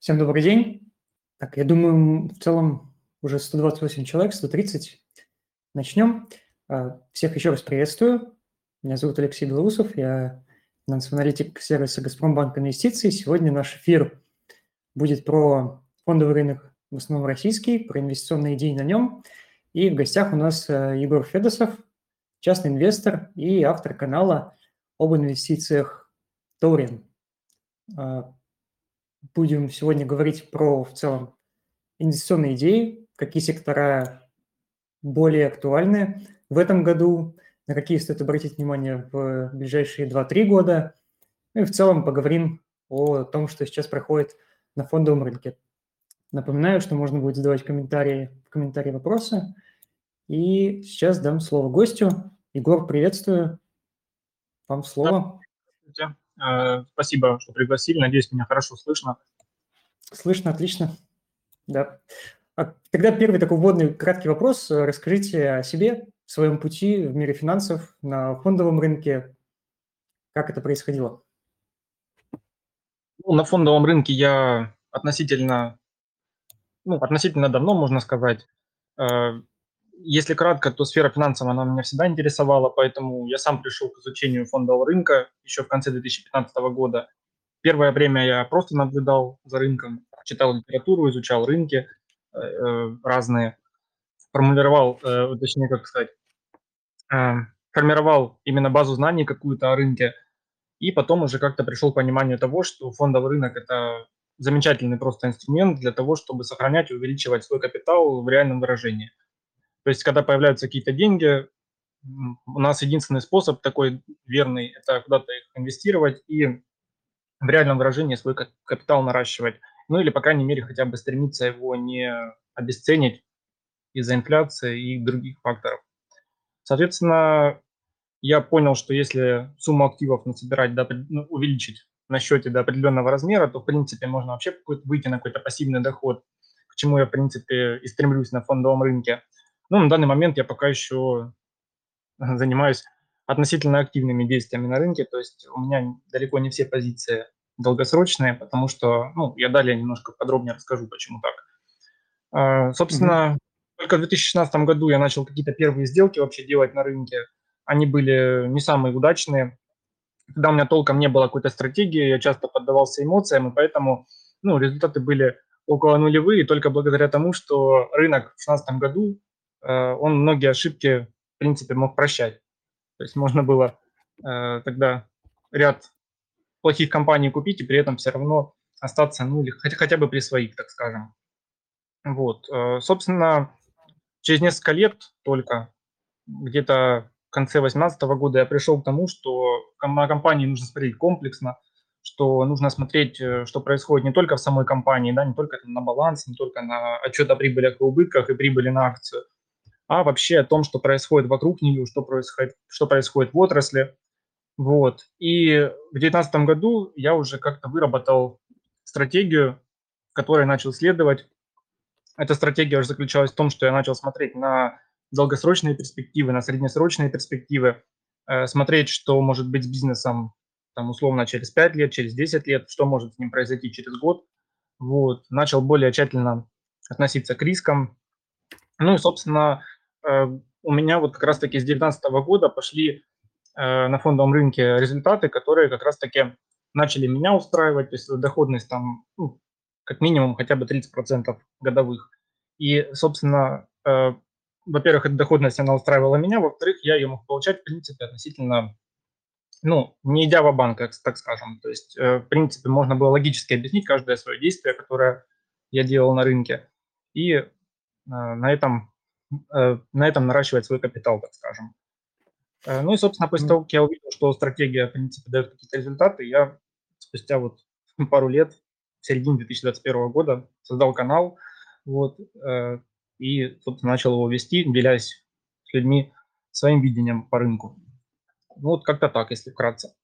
Всем добрый день. Так, я думаю, в целом уже 128 человек, 130. Начнем. А, всех еще раз приветствую. Меня зовут Алексей Белоусов, я финансовый аналитик сервиса «Газпромбанк Инвестиций». Сегодня наш эфир будет про фондовый рынок, в основном российский, про инвестиционные идеи на нем. И в гостях у нас э, Егор Федосов, частный инвестор и автор канала об инвестициях Торин. Будем сегодня говорить про в целом инвестиционные идеи, какие сектора более актуальны в этом году, на какие стоит обратить внимание в ближайшие 2-3 года. Ну и в целом поговорим о том, что сейчас проходит на фондовом рынке. Напоминаю, что можно будет задавать комментарии, комментарии вопросы. И сейчас дам слово гостю. Егор, приветствую. Вам слово. Да. Э, спасибо, что пригласили. Надеюсь, меня хорошо слышно. Слышно, отлично. Да. А тогда первый такой вводный краткий вопрос. Расскажите о себе, своем пути в мире финансов на фондовом рынке. Как это происходило? Ну, на фондовом рынке я относительно, ну, относительно давно, можно сказать. Если кратко, то сфера финансов, она меня всегда интересовала, поэтому я сам пришел к изучению фондового рынка еще в конце 2015 года. Первое время я просто наблюдал за рынком, читал литературу, изучал рынки э, э разные, формулировал, э, точнее, как сказать, формировал именно базу знаний какую-то о рынке, и потом уже как-то пришел к пониманию того, что фондовый рынок – это замечательный просто инструмент для того, чтобы сохранять и увеличивать свой капитал в реальном выражении. То есть, когда появляются какие-то деньги, у нас единственный способ такой верный – это куда-то их инвестировать и в реальном выражении свой капитал наращивать. Ну или, по крайней мере, хотя бы стремиться его не обесценить из-за инфляции и других факторов. Соответственно, я понял, что если сумму активов насобирать, до, ну, увеличить на счете до определенного размера, то, в принципе, можно вообще выйти на какой-то пассивный доход, к чему я, в принципе, и стремлюсь на фондовом рынке – ну, на данный момент я пока еще занимаюсь относительно активными действиями на рынке, то есть у меня далеко не все позиции долгосрочные, потому что, ну, я далее немножко подробнее расскажу, почему так. А, собственно, mm-hmm. только в 2016 году я начал какие-то первые сделки вообще делать на рынке. Они были не самые удачные. Когда у меня толком не было какой-то стратегии, я часто поддавался эмоциям, и поэтому, ну, результаты были около нулевые, только благодаря тому, что рынок в 2016 году он многие ошибки, в принципе, мог прощать. То есть можно было э, тогда ряд плохих компаний купить и при этом все равно остаться, ну, или хотя, хотя бы при своих, так скажем. Вот. Э, собственно, через несколько лет только, где-то в конце 2018 года я пришел к тому, что на компании нужно смотреть комплексно, что нужно смотреть, что происходит не только в самой компании, да, не только на баланс, не только на отчет о прибылях и убытках и прибыли на акцию, а вообще о том, что происходит вокруг нее, что происходит, что происходит в отрасли. Вот. И в 2019 году я уже как-то выработал стратегию, которой начал следовать. Эта стратегия уже заключалась в том, что я начал смотреть на долгосрочные перспективы, на среднесрочные перспективы, э, смотреть, что может быть с бизнесом там, условно через 5 лет, через 10 лет, что может с ним произойти через год. Вот. Начал более тщательно относиться к рискам. Ну и, собственно, у меня вот как раз-таки с 2019 года пошли э, на фондовом рынке результаты, которые как раз-таки начали меня устраивать, то есть доходность там ну, как минимум хотя бы 30% годовых. И, собственно, э, во-первых, эта доходность, она устраивала меня, во-вторых, я ее мог получать, в принципе, относительно, ну, не идя в банк, так скажем. То есть, в принципе, можно было логически объяснить каждое свое действие, которое я делал на рынке. И на этом Э, на этом наращивать свой капитал, так скажем. Э, ну и, собственно, после того, как я увидел, что стратегия, в принципе, дает какие-то результаты, я спустя вот пару лет, в середине 2021 года, создал канал, вот, э, и, собственно, начал его вести, делясь с людьми своим видением по рынку. Ну, вот как-то так, если вкратце.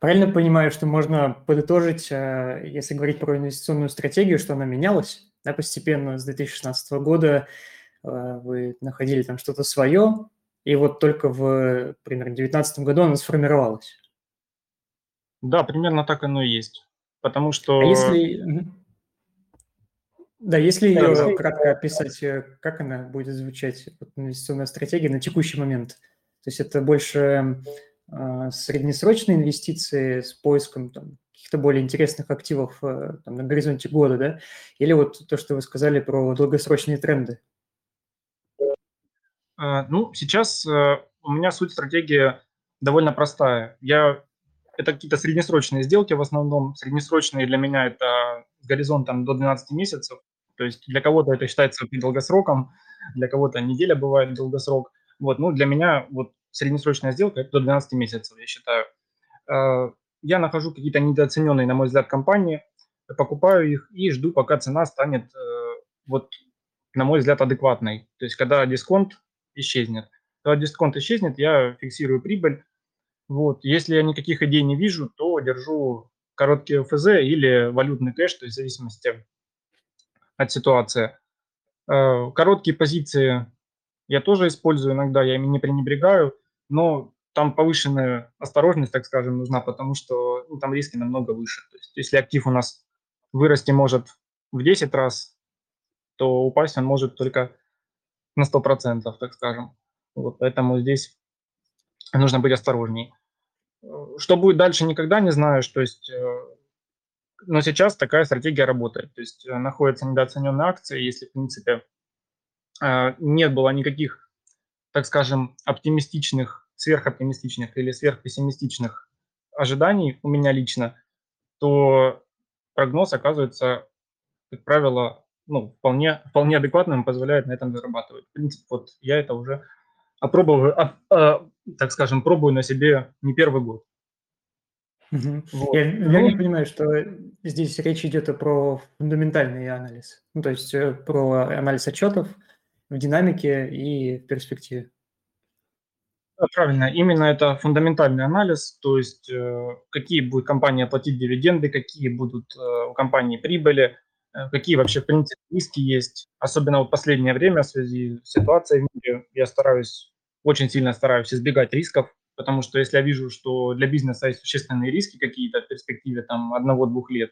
Правильно понимаю, что можно подытожить, если говорить про инвестиционную стратегию, что она менялась? Да, постепенно с 2016 года э, вы находили там что-то свое, и вот только в, примерно, 2019 году оно сформировалось. Да, примерно так оно и есть. потому А что... если... мгм. Да, если Да, ее да. кратко описать, э, как она будет звучать, вот инвестиционная стратегия на текущий момент? То есть это больше э, среднесрочные инвестиции с поиском там, каких-то более интересных активов э, там, на горизонте года, да? Или вот то, что вы сказали про долгосрочные тренды? А, Ну, сейчас э, у меня суть стратегии довольно простая. Я это какие-то среднесрочные сделки в основном. Среднесрочные для меня это с горизонтом до 12 месяцев. То есть для кого-то это считается долгосроком, для кого-то неделя бывает долгосрок. Вот, ну, для меня вот среднесрочная сделка это до 12 месяцев, я считаю. Я нахожу какие-то недооцененные, на мой взгляд, компании, покупаю их и жду, пока цена станет, э, вот, на мой взгляд, адекватной. То есть когда дисконт исчезнет. Когда дисконт исчезнет, я фиксирую прибыль. Вот. Если я никаких идей не вижу, то держу короткие ФЗ или валютный кэш, то есть в зависимости от ситуации. Э, Короткие позиции я тоже использую иногда, я ими не пренебрегаю, но там повышенная осторожность, так скажем, нужна, потому что ну, там риски намного выше. То есть если актив у нас вырасти может в 10 раз, то упасть он может только на 100%, так скажем. Вот, поэтому здесь нужно быть осторожней. Э, Что будет дальше, никогда не знаю. То есть, э, но сейчас такая стратегия работает. То есть э, находятся недооцененные акции, если, в принципе, э, не было никаких, так скажем, оптимистичных, сверхоптимистичных или сверхпессимистичных ожиданий у меня лично, то прогноз оказывается, как правило, ну, вполне, вполне адекватным и позволяет на этом зарабатывать. В принципе, вот я это уже опробовал, а, а, так скажем, пробую на себе не первый год. Мгм. Вот. Я верно Ну, понимаю, что здесь речь идет про фундаментальный анализ, ну, то есть э, про анализ отчетов в динамике и в перспективе. Да, правильно. Именно это фундаментальный анализ, то есть э, какие будет компания платить дивиденды, какие будут э, у компании прибыли, э, какие вообще в принципе риски есть. Особенно вот последнее время в связи с ситуацией в мире я стараюсь, очень сильно стараюсь избегать рисков, потому что если я вижу, что для бизнеса есть существенные риски какие-то в перспективе там одного-двух лет,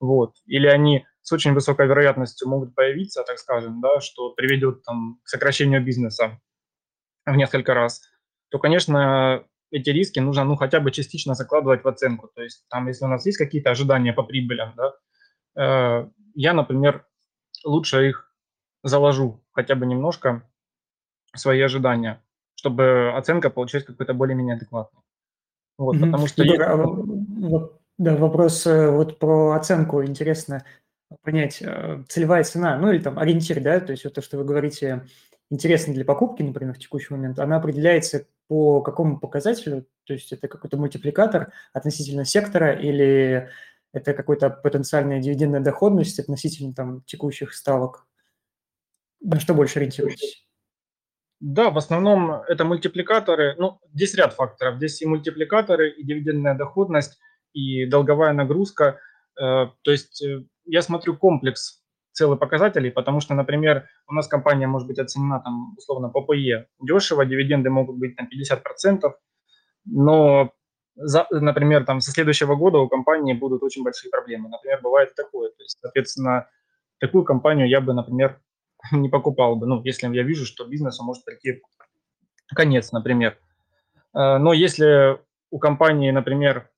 вот, или они с очень высокой вероятностью могут появиться, так скажем, да, что приведет там к сокращению бизнеса в несколько раз, то, конечно, эти риски нужно, ну, хотя бы частично закладывать в оценку. То есть там, если у нас есть какие-то ожидания по прибылям, да, э, я, например, лучше их заложу хотя бы немножко, свои ожидания, чтобы оценка получилась какой-то более-менее адекватной. Вот, Мгм. потому что Егор, если- а в- в- да, вопрос э, вот про оценку. Интересно понять, э, целевая цена, ну или там ориентир, да, то есть вот то, что вы говорите, интересно для покупки, например, в текущий момент, она определяется по какому показателю? То есть это какой-то мультипликатор относительно сектора или это какой-то потенциальная дивидендная доходность относительно там текущих ставок? На что больше ориентируетесь? Да, в основном это мультипликаторы. Ну, здесь ряд факторов. Здесь и мультипликаторы, и дивидендная доходность, и долговая нагрузка. Э, То есть э, я смотрю комплекс целых показателей, потому что, например, у нас компания может быть оценена там условно по ПЕ дешево, дивиденды могут быть там 50%, но, за, например, там со следующего года у компании будут очень большие проблемы. Например, бывает такое. То есть, соответственно, такую компанию я бы, например, не покупал бы, ну, если я вижу, что бизнесу может прийти конец, например. Э, Но если у компании, например,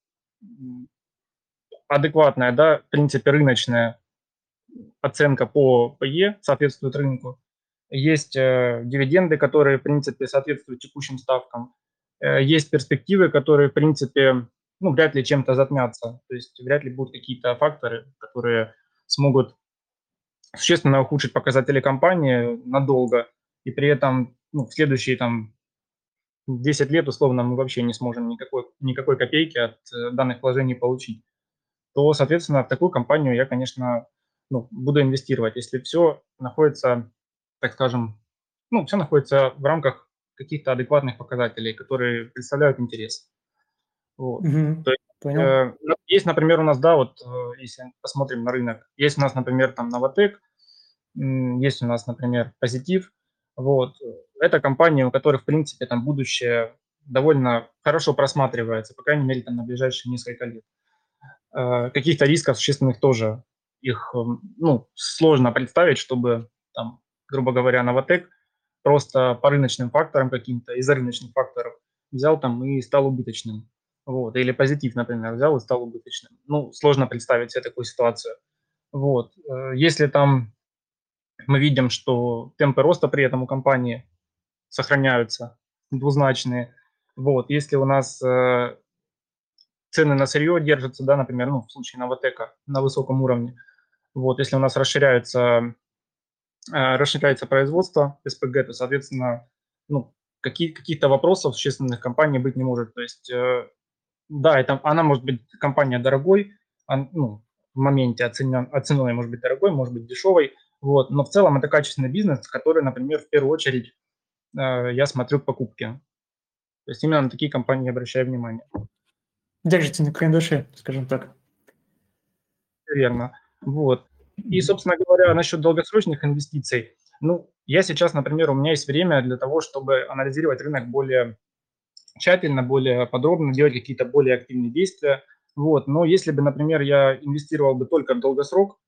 адекватная, да, в принципе, рыночная оценка по ПЕ соответствует рынку, есть э, дивиденды, которые, в принципе, соответствуют текущим ставкам, э, есть перспективы, которые, в принципе, ну, вряд ли чем-то затмятся, то есть вряд ли будут какие-то факторы, которые смогут существенно ухудшить показатели компании надолго, и при этом ну, в следующие там 10 лет, условно, мы вообще не сможем никакой, никакой копейки от э, данных вложений получить, то, соответственно, в такую компанию я, конечно, ну, буду инвестировать, если все находится, так скажем, ну, все находится в рамках каких-то адекватных показателей, которые представляют интерес. Вот. Мгм. То есть, Понял. Э, Есть, например, у нас, да, вот э, если посмотрим на рынок, есть у нас, например, там Новотек, есть у нас, например, Позитив. Вот. Это компании, у которых, в принципе, там будущее довольно хорошо просматривается, по крайней мере, там на ближайшие несколько лет. Э, каких-то рисков существенных тоже их эм, ну, сложно представить, чтобы, там, грубо говоря, Новотек просто по рыночным факторам каким-то, из-за рыночных факторов взял там и стал убыточным. Вот. Или позитив, например, взял и стал убыточным. Ну, сложно представить себе такую ситуацию. Вот. Э, если там мы видим, что темпы роста при этом у компании сохраняются двузначные, вот, если у нас э, цены на сырье держатся, да, например, ну, в случае Новотека на высоком уровне, вот, если у нас расширяются, э, расширяется производство СПГ, то, соответственно, ну, какие, каких-то вопросов существенных компаний быть не может. То есть, э, да, это, она может быть компания дорогой, он, ну, в моменте оценен, оцененной может быть дорогой, может быть дешевой, вот, но в целом это качественный бизнес, который, например, в первую очередь э, я смотрю покупки. То есть именно на такие компании обращаю внимание. Держите на карандаше, скажем так. Верно. Вот. И, собственно говоря, насчет долгосрочных инвестиций. Ну, я сейчас, например, у меня есть время для того, чтобы анализировать рынок более тщательно, более подробно, делать какие-то более активные действия. Вот. Но если бы, например, я инвестировал бы только в долгосрок,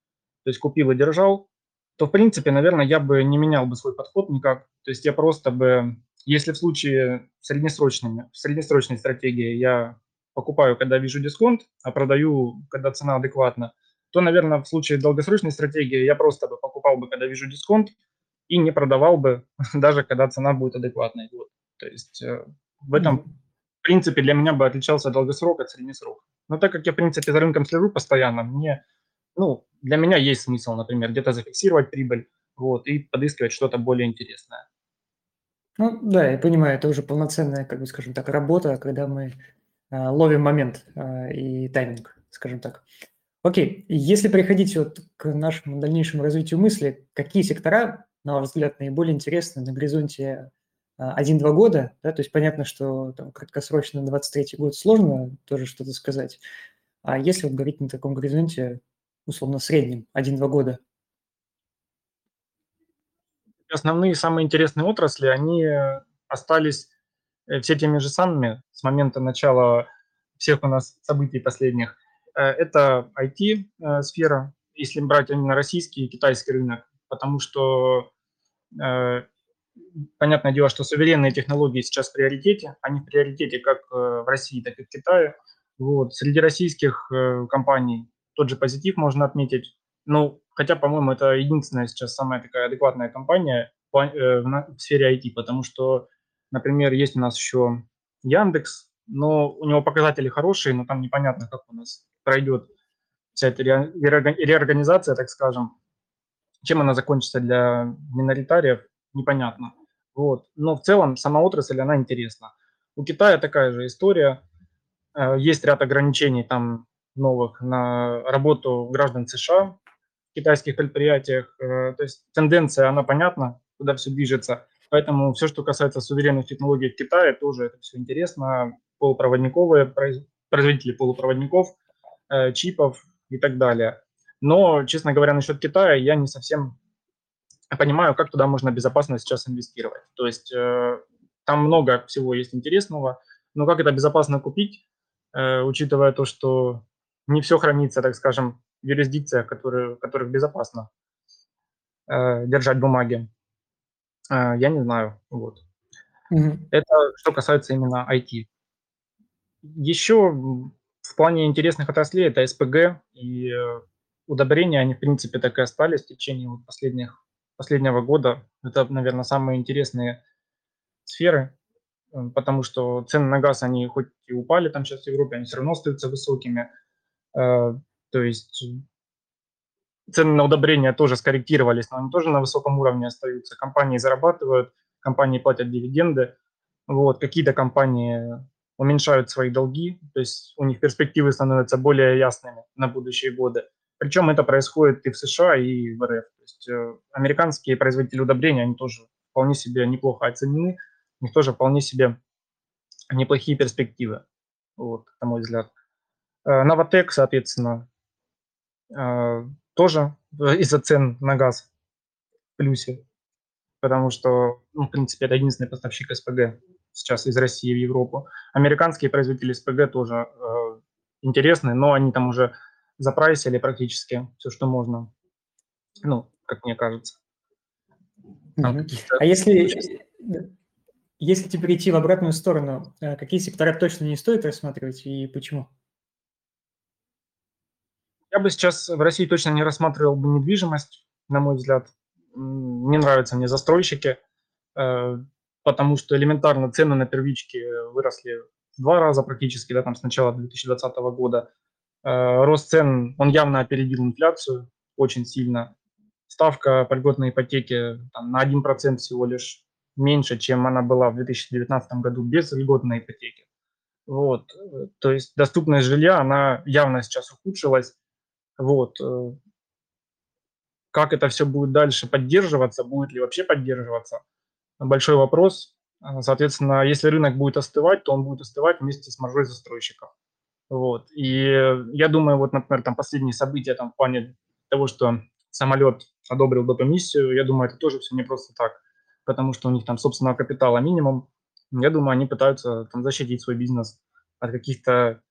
то есть купил и держал, то, в принципе, наверное, я бы не менял бы свой подход никак. То есть я просто бы, если в случае среднесрочными, среднесрочной стратегии я покупаю, когда вижу дисконт, а продаю, когда цена адекватна, то, наверное, в случае долгосрочной стратегии я просто бы покупал бы, когда вижу дисконт, и не продавал бы, даже когда цена будет адекватной. Вот. То есть э, в этом, в принципе, для меня бы отличался долгосрок от среднесрока. Но так как я, в принципе, за рынком слежу постоянно, мне, ну, для меня есть смысл, например, где-то зафиксировать прибыль, вот, и подыскивать что-то более интересное. Ну, да, я понимаю, это уже полноценная, как бы, скажем так, работа, когда мы э, ловим момент э, и тайминг, скажем так. Окей, если приходить вот к нашему дальнейшему развитию мысли, какие сектора, на ваш взгляд, наиболее интересны на горизонте 1-2 а, года, да, то есть понятно, что там краткосрочно на 23 год сложно тоже что-то сказать, а если вот говорить на таком горизонте, условно, среднем, 1-2 года? Основные, самые интересные отрасли, они остались э, все теми же самыми с момента начала всех у нас событий последних. Э, это IT-сфера, э, если брать именно российский и китайский рынок, потому что понятное дело, что суверенные технологии сейчас в приоритете, они в приоритете как в России, так и в Китае. Вот. Среди российских компаний тот же позитив можно отметить. Ну, хотя, по-моему, это единственная сейчас самая такая адекватная компания в сфере IT, потому что, например, есть у нас еще Яндекс, но у него показатели хорошие, но там непонятно, как у нас пройдет вся эта реорганизация, так скажем, чем она закончится для миноритариев, непонятно. Вот. Но в целом сама отрасль, она интересна. У Китая такая же история. Э, есть ряд ограничений там новых на работу граждан США в китайских предприятиях. Э, то есть тенденция, она понятна, куда все движется. Поэтому все, что касается суверенных технологий в Китае, тоже это все интересно. Полупроводниковые производители полупроводников, чипов и так далее. Но, честно говоря, насчет Китая я не совсем понимаю, как туда можно безопасно сейчас инвестировать. То есть э, там много всего есть интересного, но как это безопасно купить, э, учитывая то, что не все хранится, так скажем, в юрисдикциях, которые, в которых безопасно э, держать бумаги, э, я не знаю. Вот. Mm-hmm. Это что касается именно IT. Еще в плане интересных отраслей это СПГ и э, удобрения, они, в принципе, так и остались в течение вот последних, последнего года. Это, наверное, самые интересные сферы, э, потому что цены на газ, они хоть и упали там сейчас в Европе, они все равно остаются высокими. Э, то есть цены на удобрения тоже скорректировались, но они тоже на высоком уровне остаются. Компании зарабатывают, компании платят дивиденды. Вот, какие-то компании уменьшают свои долги, то есть у них перспективы становятся более ясными на будущие годы. Причем это происходит и в США, и в РФ. То есть э, американские производители удобрений, они тоже вполне себе неплохо оценены, у них тоже вполне себе неплохие перспективы, вот, на мой взгляд. Э, Новотек, соответственно, э, тоже из-за цен на газ в плюсе, потому что, ну, в принципе, это единственный поставщик СПГ сейчас из России в Европу. Американские производители СПГ тоже э, интересны, но они там уже запрайсили практически все, что можно. Ну, как мне кажется. А если, если теперь идти в обратную сторону, э, какие сектора точно не стоит рассматривать и почему? Я бы сейчас в России точно не рассматривал бы недвижимость, на мой взгляд. Не нравятся мне застройщики, э, потому что элементарно цены на первички выросли в два раза практически, да, там с начала 2020 года. Э, рост цен, он явно опередил инфляцию очень сильно. Ставка по льготной ипотеке там, на 1% всего лишь меньше, чем она была в 2019 году без льготной ипотеки. Вот. То есть доступность жилья, она явно сейчас ухудшилась. Вот. Э, как это все будет дальше поддерживаться, будет ли вообще поддерживаться, большой вопрос. А, соответственно, если рынок будет остывать, то он будет остывать вместе с маржой застройщиков. Вот. И я думаю, вот, например, там последние события там, в плане того, что самолет одобрил доп-эмиссию, я думаю, это тоже все не просто так, потому что у них там собственного капитала минимум. Я думаю, они пытаются там защитить свой бизнес от каких-то,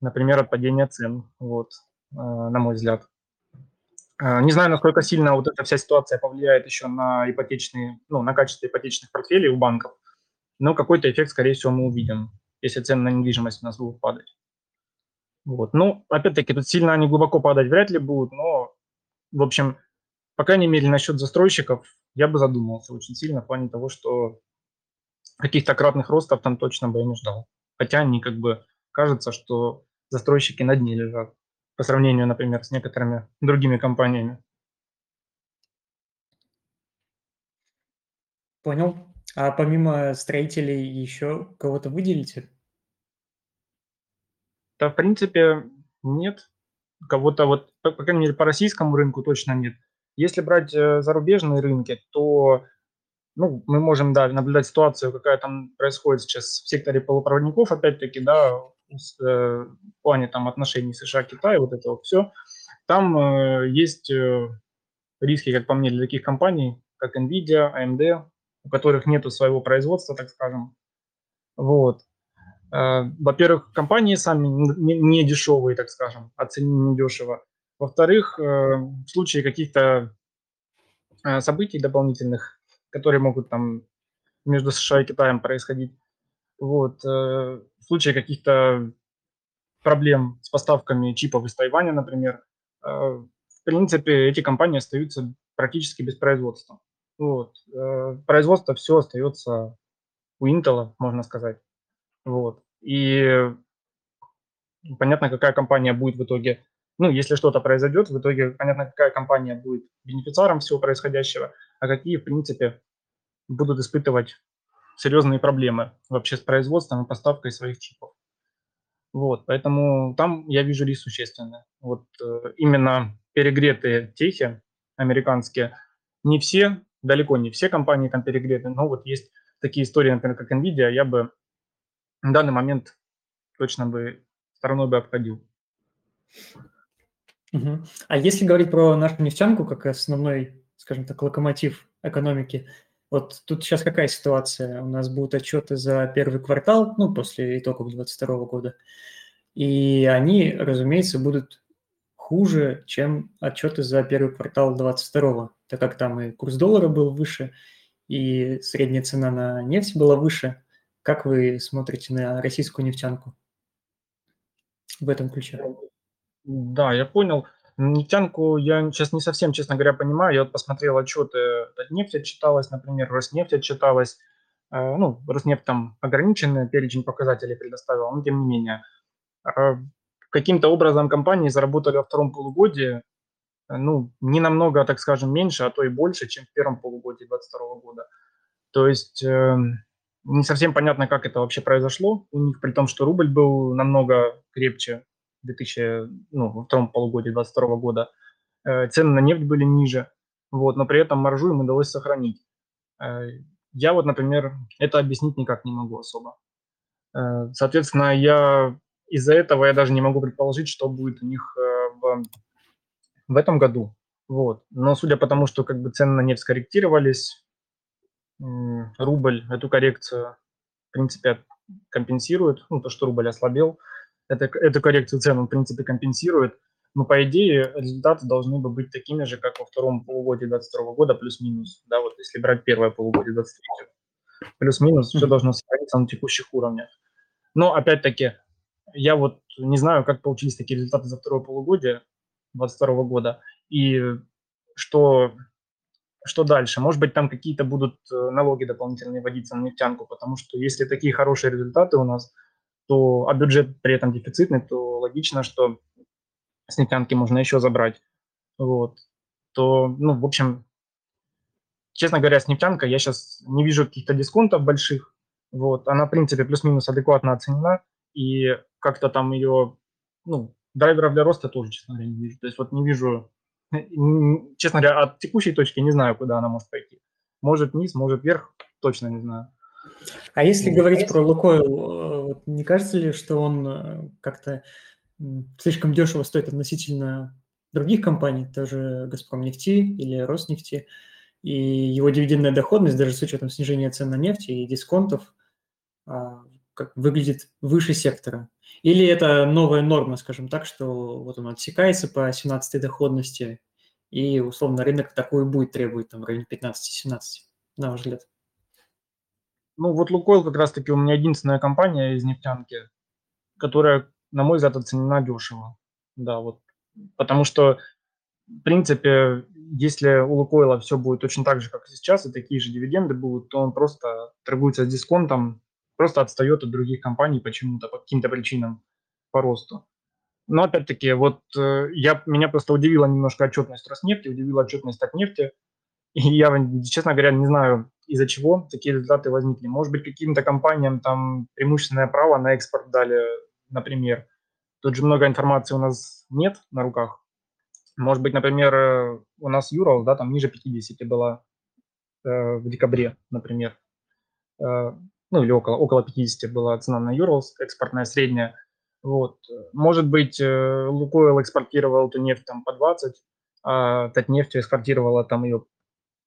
например, от падения цен, вот, э, на мой взгляд. Э, не знаю, насколько сильно вот эта вся ситуация повлияет еще на ипотечные, ну, на качество ипотечных портфелей у банков, но какой-то эффект, скорее всего, мы увидим, если цены на недвижимость у нас будут падать. Вот. Ну, опять-таки, тут сильно они глубоко падать вряд ли будут, но, в общем, по крайней мере, насчет застройщиков я бы задумался очень сильно в плане того, что каких-то кратных ростов там точно бы я не ждал. Хотя они как бы кажется, что застройщики на дне лежат по сравнению, например, с некоторыми другими компаниями. Понял. А помимо строителей еще кого-то выделите? Да, в принципе, нет. Кого-то вот, по, по крайней мере, по российскому рынку точно нет. Если брать э, зарубежные рынки, то ну, мы можем, да, наблюдать ситуацию, какая там происходит сейчас в секторе полупроводников, опять-таки, да, Э, в плане там отношений США-Китая, вот это вот все, там э, есть э, риски, как по мне, для таких компаний, как NVIDIA, AMD, у которых нету своего производства, так скажем. Вот. Во-первых, компании сами не, дешевые, так скажем, оценены недешево. Во-вторых, в случае каких-то событий дополнительных, которые могут там между США и Китаем происходить, вот, в случае каких-то проблем с поставками чипов из Тайваня, например, э, в принципе, эти компании остаются практически без производства. Вот. Э, производство все остается у Intel, можно сказать. Вот. И понятно, какая компания будет в итоге, ну, если что-то произойдет, в итоге понятно, какая компания будет бенефициаром всего происходящего, а какие, в принципе, будут испытывать серьезные проблемы вообще с производством и поставкой своих чипов. Вот, поэтому там я вижу риск существенный. Вот э, именно перегретые техи американские, не все, далеко не все компании там перегреты, но вот есть такие истории, например, как NVIDIA, я бы на данный момент точно бы стороной бы обходил. А если говорить про нашу нефтянку как основной, скажем так, локомотив экономики, вот тут сейчас какая ситуация? У нас будут отчеты за первый квартал, ну, после итогов 2022 года. И они, разумеется, будут хуже, чем отчеты за первый квартал 2022, так как там и курс доллара был выше, и средняя цена на нефть была выше. Как вы смотрите на российскую нефтянку в этом ключе? Да, я понял. Нефтянку я сейчас не совсем, честно говоря, понимаю. Я вот посмотрел отчеты, нефть отчиталась, например, Роснефть отчиталась. Э, ну, Роснефть там ограниченный перечень показателей предоставил, но тем не менее. Э, каким-то образом компании заработали во втором полугодии, э, ну, не намного, так скажем, меньше, а то и больше, чем в первом полугодии 2022 года. То есть не совсем понятно, как это вообще произошло у них, при том, что рубль был намного крепче 2000, ну, во втором полугодии 2022 года, э, цены на нефть были ниже, вот, но при этом маржу им удалось сохранить. Э, я вот, например, это объяснить никак не могу особо. Э, соответственно, я из-за этого я даже не могу предположить, что будет у них в, в этом году. Вот. Но судя по тому, что как бы цены на нефть скорректировались, рубль эту коррекцию, в принципе, компенсирует, ну, то, что рубль ослабел, это, эту коррекцию цен он, в принципе, компенсирует. Но, по идее, результаты должны бы быть такими же, как во втором полугодии 2022 года, плюс-минус. Да, вот если брать первое полугодие 2023. Плюс-минус все должно сохраниться на текущих уровнях. Но, опять-таки, я вот не знаю, как получились такие результаты за второе полугодие 2022 года. И что что дальше? Может быть, там какие-то будут э, налоги дополнительные вводиться на нефтянку, потому что если такие хорошие результаты у нас, то, а бюджет при этом дефицитный, то логично, что с нефтянки можно еще забрать. Вот. То, ну, в общем, честно говоря, с нефтянкой я сейчас не вижу каких-то дисконтов больших. Вот. Она, в принципе, плюс-минус адекватно оценена, и как-то там ее, ну, драйверов для роста тоже, честно говоря, не вижу. То есть вот не вижу честно говоря, от текущей точки не знаю, куда она может пойти. Может вниз, может вверх, точно не знаю. А если ну, говорить про Лукойл, э, не кажется ли, что он э, как-то слишком дешево стоит относительно других компаний, тоже Газпром нефти или Роснефти, и его дивидендная доходность, даже с учетом снижения цен на нефть и дисконтов, а, как выглядит выше сектора. Или это новая норма, скажем так, что вот он отсекается по 17 доходности, и условно рынок такой будет требовать там в районе 15-17, на ваш взгляд? Ну вот Лукойл как раз-таки у меня единственная компания из нефтянки, которая, на мой взгляд, оценена дешево. Да, вот. Потому что, в принципе, если у Лукойла все будет точно так же, как сейчас, и такие же дивиденды будут, то он просто торгуется с дисконтом просто отстает от других компаний почему-то, по каким-то причинам по росту. Но опять-таки, вот э, я, меня просто удивила немножко отчетность Роснефти, удивила отчетность Татнефти. И я, честно говоря, не знаю, из-за чего такие результаты возникли. Может быть, каким-то компаниям там преимущественное право на экспорт дали, например. Тут же много информации у нас нет на руках. Может быть, например, э, у нас Юрал, да, там ниже 50 была э, в декабре, например. Э, ну или около, около 50 была цена на Urals, экспортная средняя. Вот. Может быть, э, Лукойл экспортировал эту нефть там по 20, а Татнефть экспортировала там ее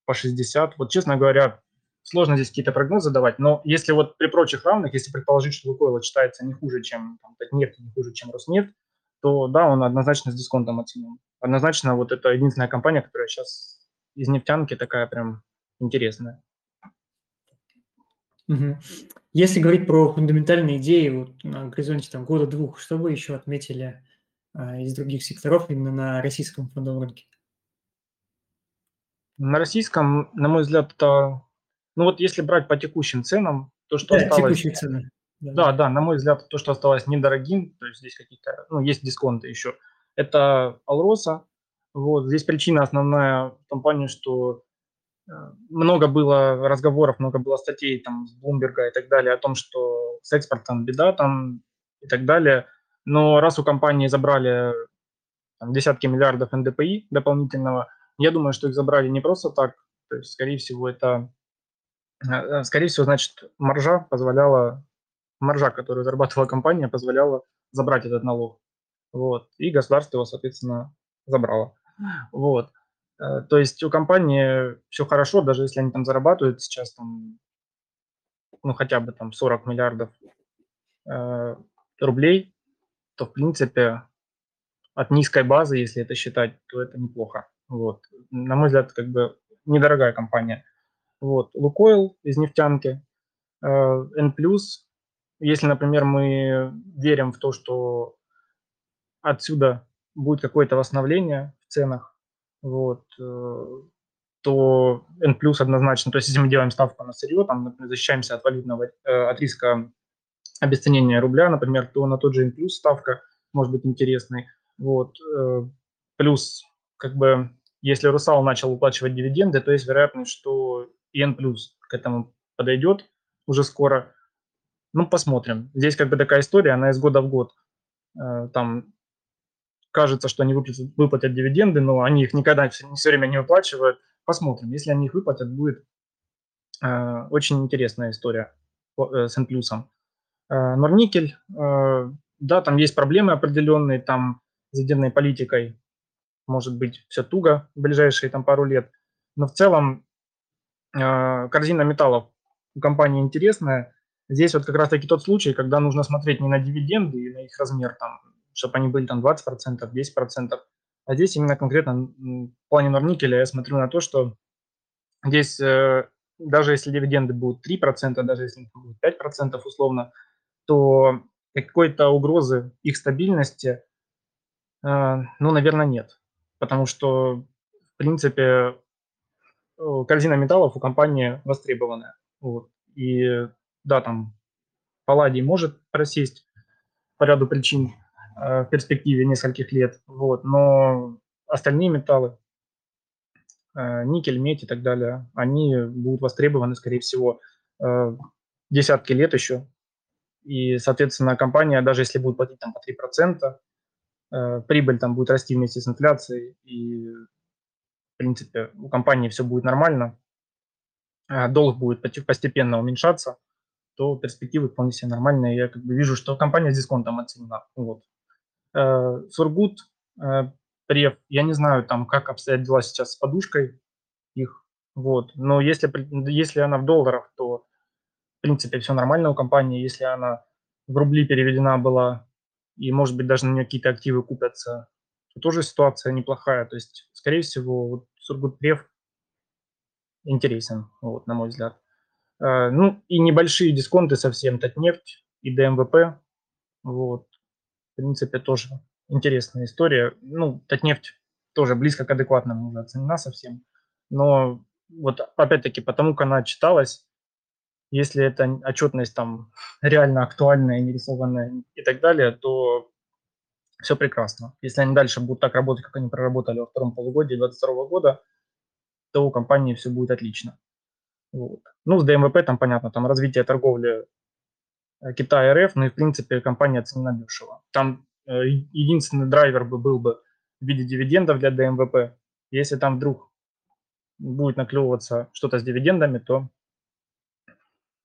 по 60. Вот, честно говоря, сложно здесь какие-то прогнозы давать, но если вот при прочих равных, если предположить, что Лукойл считается не хуже, чем там, Татнефть, не хуже, чем Роснефть, то да, он однозначно с дисконтом оценен. Однозначно вот это единственная компания, которая сейчас из нефтянки такая прям интересная. Если говорить про фундаментальные идеи вот на горизонте там, года-двух, что вы еще отметили а, из других секторов именно на российском фондовом рынке? На российском, на мой взгляд, это... Ну вот если брать по текущим ценам, то, что да, осталось... текущие цены. Да, да, да, на мой взгляд, то, что осталось недорогим, то есть здесь какие-то, ну, есть дисконты еще, это Алроса. Вот, здесь причина основная в том плане, что много было разговоров, много было статей там с Блумберга и так далее о том, что с экспортом беда там и так далее. Но раз у компании забрали там, десятки миллиардов НДПИ дополнительного, я думаю, что их забрали не просто так. То есть, скорее всего, это, э, скорее всего, значит, маржа позволяла, маржа, которую зарабатывала компания, позволяла забрать этот налог. Вот. И государство его, соответственно, забрало. Вот. Э, то есть у компании все хорошо, даже если они там зарабатывают сейчас там, ну, хотя бы там 40 миллиардов э, рублей, то, в принципе, от низкой базы, если это считать, то это неплохо. Вот. На мой взгляд, как бы недорогая компания. Вот. Лукойл из нефтянки, э, N+, если, например, мы верим в то, что отсюда будет какое-то восстановление в ценах, вот, э, то N однозначно, то есть если мы делаем ставку на сырье, там, например, защищаемся от валютного, э, от риска обесценения рубля, например, то на тот же N ставка может быть интересной. Вот. Плюс, как бы, если Русал начал выплачивать дивиденды, то есть вероятность, что и N к этому подойдет уже скоро. Ну, посмотрим. Здесь как бы такая история, она из года в год. Там кажется, что они выплатят, выплатят дивиденды, но они их никогда все, все время не выплачивают. Посмотрим. Если они их выплатят, будет э, очень интересная история э, с N+. Э, Норникель, э, да, там есть проблемы определенные, там с ядерной политикой может быть все туго в ближайшие там пару лет. Но в целом э, корзина металлов у компании интересная. Здесь вот как раз-таки тот случай, когда нужно смотреть не на дивиденды и на их размер, там, чтобы они были там 20%, 10%, а здесь именно конкретно в плане Норникеля я смотрю на то, что здесь э, даже если дивиденды будут 3%, даже если будут 5% условно, то какой-то угрозы их стабильности, э, ну, наверное, нет. Потому что, в принципе, корзина металлов у компании востребованная. Вот. И да, там палладий может просесть по ряду причин э, в перспективе нескольких лет, вот, но остальные металлы, э, никель, медь и так далее, они будут востребованы, скорее всего, э, десятки лет еще. И, соответственно, компания, даже если будет платить там по 3%, э, прибыль там будет расти вместе с инфляцией, и, в принципе, у компании все будет нормально, э, долг будет постепенно уменьшаться, то перспективы вполне себе нормальные. Я как бы вижу, что компания с дисконтом оценена. Вот. Э, Сургут, э, Прев, я не знаю, там, как обстоят дела сейчас с подушкой их, вот. Но если, если она в долларах, то, в принципе, все нормально у компании. Если она в рубли переведена была, и, может быть, даже на нее какие-то активы купятся, то тоже ситуация неплохая. То есть, скорее всего, вот Сургут Прев интересен, вот, на мой взгляд. Э, ну, и небольшие дисконты совсем, Татнефть и ДМВП. Вот. В принципе, тоже интересная история. Ну, Татнефть тоже близко к адекватному уже оценена совсем. Но вот опять-таки, потому как она читалась, если эта отчетность там реально актуальная, нерисованная и так далее, то все прекрасно. Если они дальше будут так работать, как они проработали во втором полугодии 2022 года, то у компании все будет отлично. Вот. Ну, с ДВМП там понятно, там развитие торговли э, Китая РФ, ну и в принципе компания оценена дешево. Там э, единственный драйвер бы был бы в виде дивидендов для ДВМП. Если там вдруг будет наклевываться что-то с дивидендами, то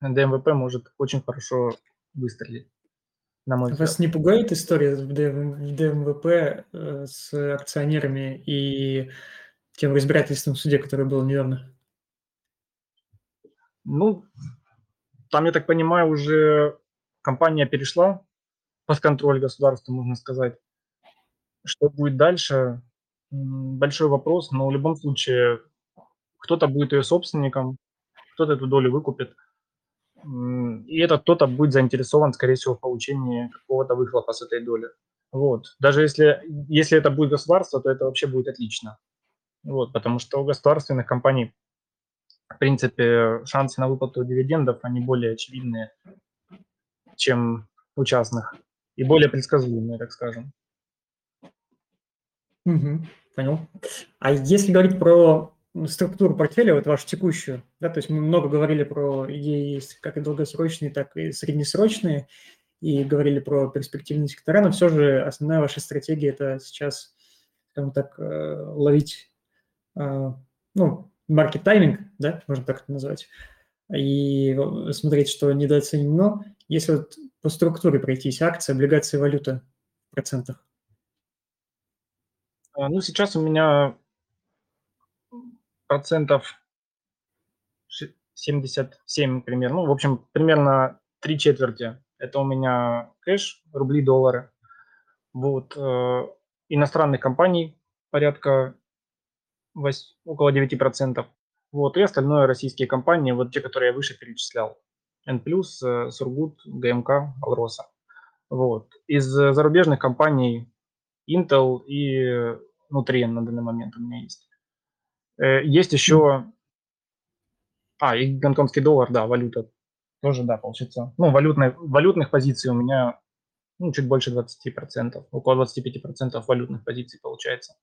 ДВМП может очень хорошо выстрелить. На мой Вас не пугает история в ДВМП э, с акционерами и тем разбирательством в суде, которое было недавно? Ну, там, я так понимаю, уже компания перешла под контроль государства, можно сказать. Что будет дальше? Большой вопрос, но в любом случае кто-то будет ее собственником, кто-то эту долю выкупит. И этот кто-то будет заинтересован, скорее всего, в получении какого-то выхлопа с этой доли. Вот. Даже если, если это будет государство, то это вообще будет отлично. Вот, потому что у государственных компаний в принципе, шансы на выплату дивидендов, они более очевидные, чем у частных, и более предсказуемые, так скажем. Угу, понял. А если говорить про структуру портфеля, вот вашу текущую, да, то есть мы много говорили про идеи есть как и долгосрочные, так и среднесрочные, и говорили про перспективные сектора, но все же основная ваша стратегия – это сейчас, скажем так, э, ловить, э, ну, маркет тайминг, да, можно так это назвать, и смотреть, что недооценено. Если вот по структуре пройтись, акции, облигации, валюта в процентах. А, ну, сейчас у меня процентов 77 примерно. Ну, в общем, примерно три четверти. Это у меня кэш, рубли, доллары. Вот. Э, иностранных компаний порядка около 9%. Вот, и остальное российские компании, вот те, которые я выше перечислял. N+, э, Сургут, ГМК, Алроса. Вот. Из зарубежных компаний Intel и Nutrien на данный момент у меня есть. Э, есть еще... А, и гонконгский доллар, да, валюта. Тоже, да, получится. Ну, валютной, валютных позиций у меня ну, чуть больше 20%, около 25% валютных позиций получается.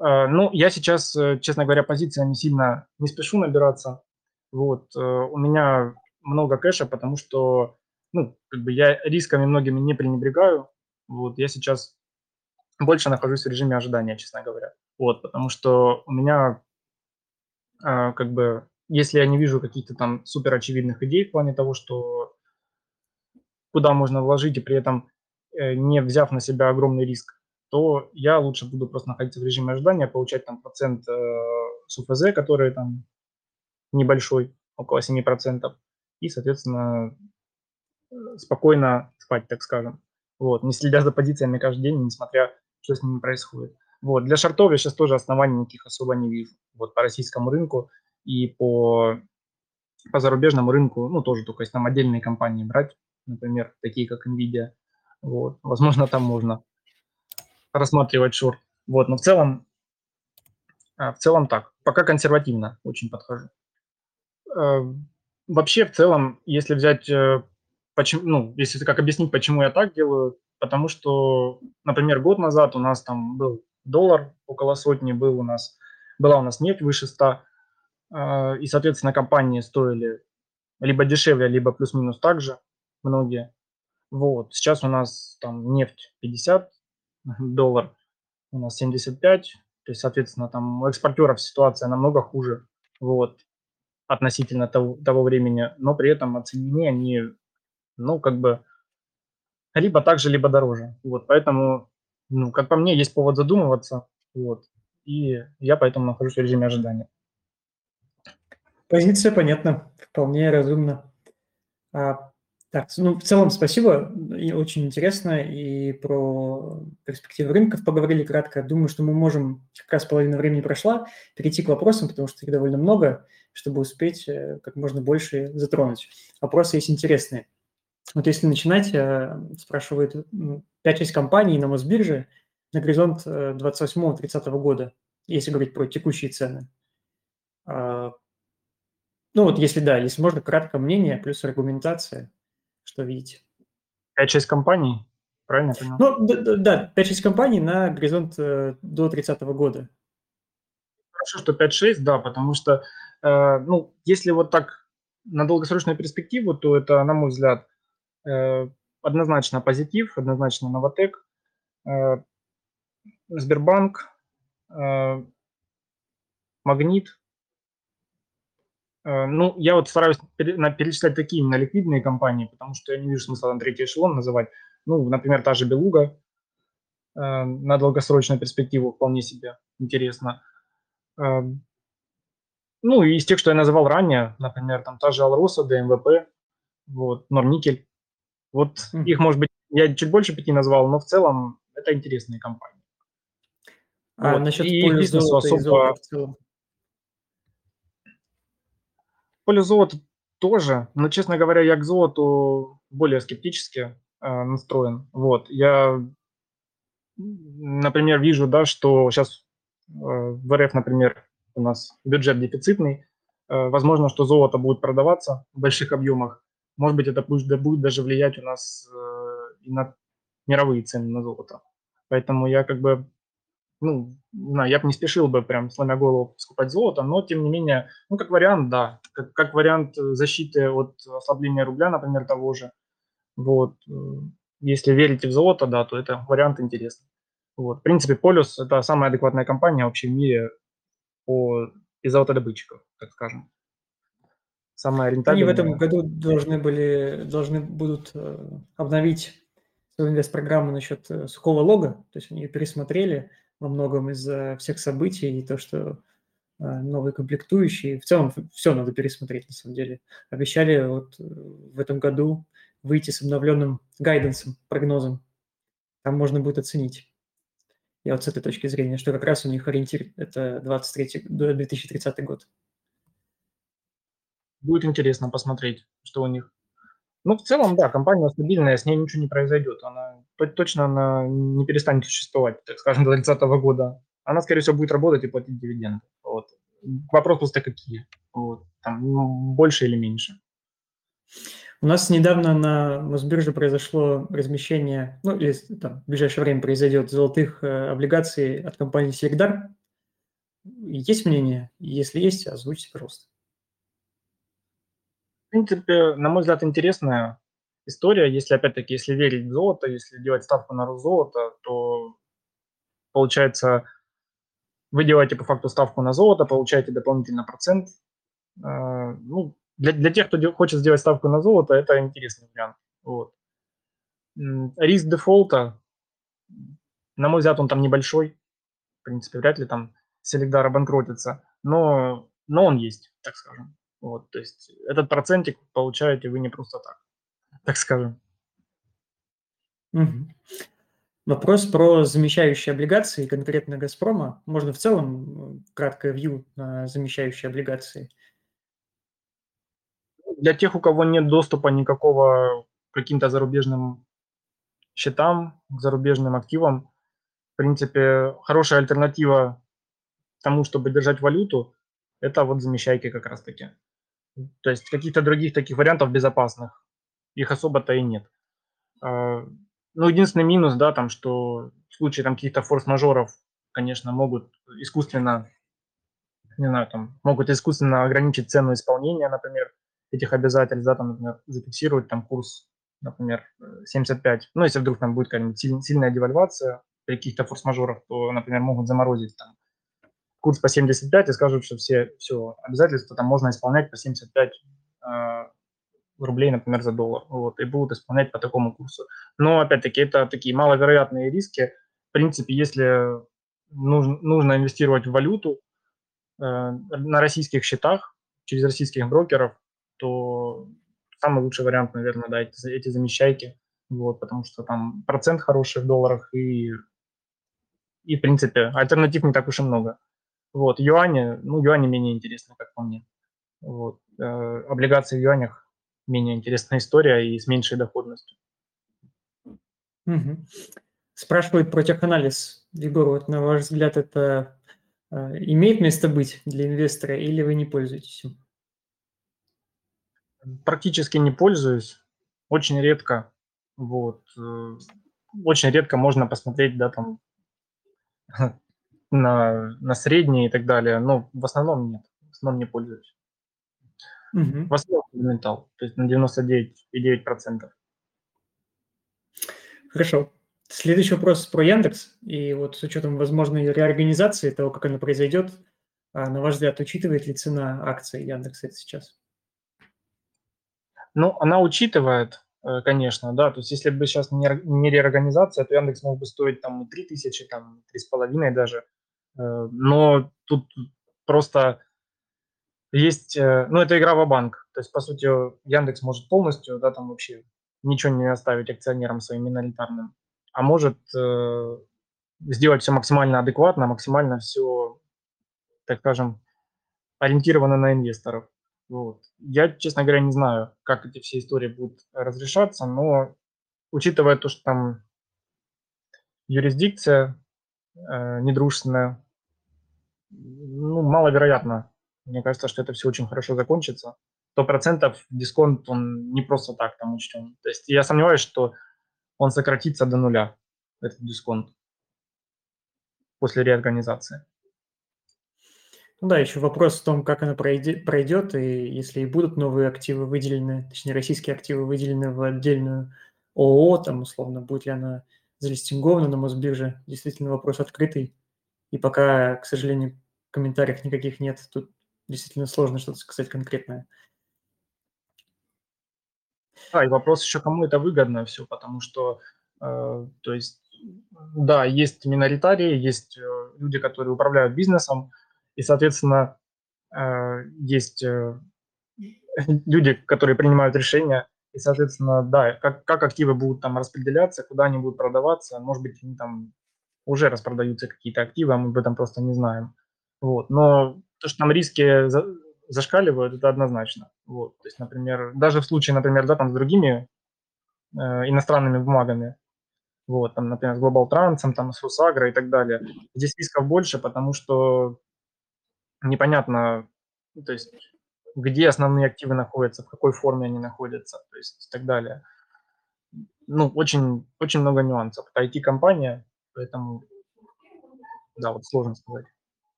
Э, ну, я сейчас, э, честно говоря, позиция не сильно не спешу набираться. Вот, у меня много кэша, потому что, ну, как бы я рисками многими не пренебрегаю. Вот, я сейчас больше нахожусь в режиме ожидания, честно говоря. Вот, потому что у меня, как бы, если я не вижу каких-то там супер очевидных идей в плане того, что куда можно вложить и при этом не взяв на себя огромный риск, то я лучше буду просто находиться в режиме ожидания, получать там процент э, с УФЗ, который там небольшой, около 7%, и, соответственно, спокойно спать, так скажем. Вот, не следя за позициями каждый день, несмотря, что с ними происходит. Вот, для шартов я сейчас тоже оснований никаких особо не вижу. Вот по российскому рынку и по, по зарубежному рынку, ну, тоже только если там отдельные компании брать, например, такие как NVIDIA, вот, возможно, там можно рассматривать шорт. Вот, но в целом, а, в целом так. Пока консервативно очень подхожу. Э, вообще, в целом, если взять, э, почему, ну, если как объяснить, почему я так делаю, потому что, например, год назад у нас там был доллар около сотни, был у нас, была у нас нефть выше 100, э, и, соответственно, компании стоили либо дешевле, либо плюс-минус так же, многие. Вот, сейчас у нас там нефть 50 доллар, у нас 75, то есть, соответственно, там у экспортеров ситуация намного хуже, вот, относительно того, того времени, но при этом о цене они, ну, как бы, либо так же, либо дороже, вот, поэтому, ну, как по мне, есть повод задумываться, вот, и я поэтому нахожусь в режиме ожидания. Позиция понятна, вполне разумно. А так, ну, в целом спасибо, и очень интересно, и про перспективы рынков поговорили кратко. Думаю, что мы можем, как раз половина времени прошла, перейти к вопросам, потому что их довольно много, чтобы успеть э, как можно больше затронуть. Вопросы есть интересные. Вот если начинать, э, спрашивают 5-6 ну, компаний на Мосбирже на горизонт 28-30 э, года, если говорить про текущие цены. А, ну вот если да, если можно, кратко мнение плюс аргументация – что видите? 5-6 компаний, правильно я понял? Ну, да, да 5-6 компаний на горизонт э, до 30 года. Хорошо, что 5-6, да, потому что, ну, если вот так на долгосрочную перспективу, то это, на мой взгляд, однозначно позитив, однозначно Новотек, э, Сбербанк, э, Магнит, Э, ну, я вот стараюсь перечислять такие именно ликвидные компании, потому что я не вижу смысла на третий эшелон называть. Ну, например, та же Белуга э, на долгосрочную перспективу вполне себе интересно. Э, ну, и из тех, что я называл ранее, например, там та же Алроса, ДВМП, вот, Норникель. Вот mm-hmm. их, может быть, я чуть больше пяти назвал, но в целом это интересные компании. А вот. насчет и бизнесу особо... в целом? поле золота тоже, но, честно говоря, я к золоту более скептически э, настроен. Вот, я, например, вижу, да, что сейчас э, в РФ, например, у нас бюджет дефицитный, э, возможно, что золото будет продаваться в больших объемах. Может быть, это будет, будет даже влиять у нас э, и на мировые цены на золото. Поэтому я как бы ну, не знаю, я бы не спешил бы прям сломя голову скупать золото, но тем не менее, ну, как вариант, да, как, как вариант защиты от ослабления рубля, например, того же. Вот, э, если верите в золото, да, то это вариант интересный. Вот, в принципе, Полюс – это самая адекватная компания вообще в мире по из золотодобытчиков, так скажем. Самая рентабельная. Они в этом году должны были, должны будут э, обновить свою инвест-программу насчет э, сухого лога, то есть они ее пересмотрели, во многом из-за всех событий и то, что а, новые комплектующие. В целом все надо пересмотреть, на самом деле. Обещали вот э, в этом году выйти с обновленным гайденсом, прогнозом. Там можно будет оценить. Я вот с этой точки зрения, что как раз у них ориентир – это 23, 2030 год. Будет интересно посмотреть, что у них. Ну, в целом, да, компания стабильная, с ней ничего не произойдет. Она точно она не перестанет существовать, так скажем, до 30 года. Она, скорее всего, будет работать и платить дивиденды. Вот. Вопрос просто какие. Вот. Там, ну, больше или меньше. У нас недавно на Мосбирже произошло размещение, ну, или там, в ближайшее время произойдет золотых э, облигаций от компании Селегдар. Есть мнение? Если есть, озвучьте, пожалуйста. В принципе, на мой взгляд, интересная история. Если, опять-таки, если верить в золото, если делать ставку на рост золота, то получается, вы делаете по факту ставку на золото, получаете дополнительно процент. Э, ну, для, для тех, кто хочет сделать ставку на золото, это интересный вариант. Вот. Риск дефолта, на мой взгляд, он там небольшой. В принципе, вряд ли там Селегдар обанкротится, но, но он есть, так скажем. Вот, то есть этот процентик получаете вы не просто так. так скажем. Мгм. Вопрос про замещающие облигации, конкретно «Газпрома». Можно в целом краткое вью на замещающие облигации? Для тех, у кого нет доступа никакого к каким-то зарубежным счетам, к зарубежным активам, в принципе, хорошая альтернатива тому, чтобы держать валюту, это вот замещайки как раз-таки. То есть каких-то других таких вариантов безопасных, их особо-то и нет. А, ну, единственный минус, да, там, что в случае там каких-то форс-мажоров, конечно, могут искусственно, не знаю, там, могут искусственно ограничить цену исполнения, например, этих обязательств, да, там, например, зафиксировать там курс, например, 75. Ну, если вдруг там будет какая-нибудь сильная девальвация при каких-то форс-мажорах, то, например, могут заморозить там курс по 75 и скажут, что все, все обязательства там можно исполнять по 75 рублей, например, за доллар, вот, и будут исполнять по такому курсу. Но, опять-таки, это такие маловероятные риски. В принципе, если нужно, нужно инвестировать в валюту э, на российских счетах через российских брокеров, то самый лучший вариант, наверное, да, эти, эти замещайки, вот, потому что там процент хороший в долларах и, и, в принципе, альтернатив не так уж и много. Вот, юани, ну, юани менее интересны, как по мне. Вот, э, облигации в юанях менее интересная история и с меньшей доходностью. Угу. Спрашивают про теханализ. Егор, вот на ваш взгляд, это э, имеет место быть для инвестора или вы не пользуетесь им? Практически не пользуюсь, очень редко. Вот. Э, очень редко можно посмотреть, да, там, на, на средние и так далее, но в основном нет, в основном не пользуюсь. Угу. В основном фундаментал, то есть на 99,9%. Хорошо. Следующий вопрос про Яндекс. И вот с учетом возможной реорганизации, того, как она произойдет, а, на ваш взгляд, учитывает ли цена акций Яндекса это сейчас? Ну, она учитывает, э, конечно, да. То есть если бы сейчас не реорганизация, то Яндекс мог бы стоить там 3 тысячи, там 3,5 даже. Э, но тут просто есть, э, ну, это игра в банк То есть, по сути, Яндекс может полностью, да, там вообще ничего не оставить акционерам своим миноритарным, а может э, сделать все максимально адекватно, максимально все, так скажем, ориентировано на инвесторов. Вот. Я, честно говоря, не знаю, как эти все истории будут разрешаться, но учитывая то, что там юрисдикция э, недружественная, ну, маловероятно, мне кажется, что это все очень хорошо закончится. Сто процентов дисконт, он не просто так там учтен. То есть я сомневаюсь, что он сократится до нуля, этот дисконт, после реорганизации. Ну да, еще вопрос в том, как она пройдет, и если и будут новые активы выделены, точнее, российские активы выделены в отдельную ООО, там, условно, будет ли она залистингована на Мосбирже, действительно вопрос открытый. И пока, к сожалению, комментариев никаких нет. Тут действительно сложно что-то сказать конкретное. Да, и вопрос еще, кому это выгодно все, потому что, э, то есть, да, есть миноритарии, есть э, люди, которые управляют бизнесом, и, соответственно, э, есть э, люди, которые принимают решения, и, соответственно, да, как, как активы будут там распределяться, куда они будут продаваться, может быть, они там уже распродаются какие-то активы, а мы об этом просто не знаем. Вот. Но то, что там риски за, зашкаливают, это однозначно. Вот. То есть, например, даже в случае, например, да, там с другими э, иностранными бумагами, вот, там, например, с Global Trans, там, с Русагро и так далее, здесь рисков больше, потому что непонятно, то есть, где основные активы находятся, в какой форме они находятся, то есть, и так далее. Ну, очень, очень много нюансов. Это IT-компания, поэтому, да, вот сложно сказать.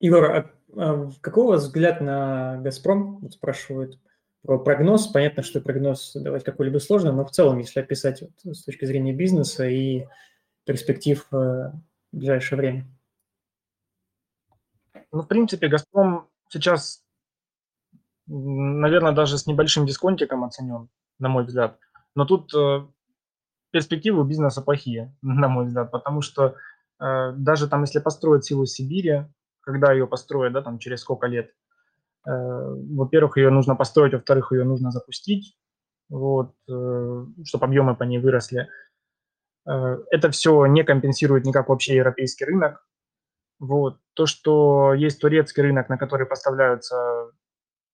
Егор, а, а какой у вас взгляд на «Газпром»? Вот спрашивают про прогноз. Понятно, что прогноз давать какой-либо сложно, но в целом, если описать вот с точки зрения бизнеса и перспектив э, в ближайшее время. Ну, в принципе, «Газпром» сейчас, наверное, даже с небольшим дисконтиком оценен, на мой взгляд. Но тут э, перспективы у бизнеса плохие, на мой взгляд, потому что э, даже там, если построить силу Сибири, когда ее построят, да, там через сколько лет. Э, во-первых, ее нужно построить, во-вторых, ее нужно запустить. вот, чтобы объемы по ней выросли. Это все не компенсирует никак вообще европейский рынок. Вот. То, что есть турецкий рынок, на который поставляются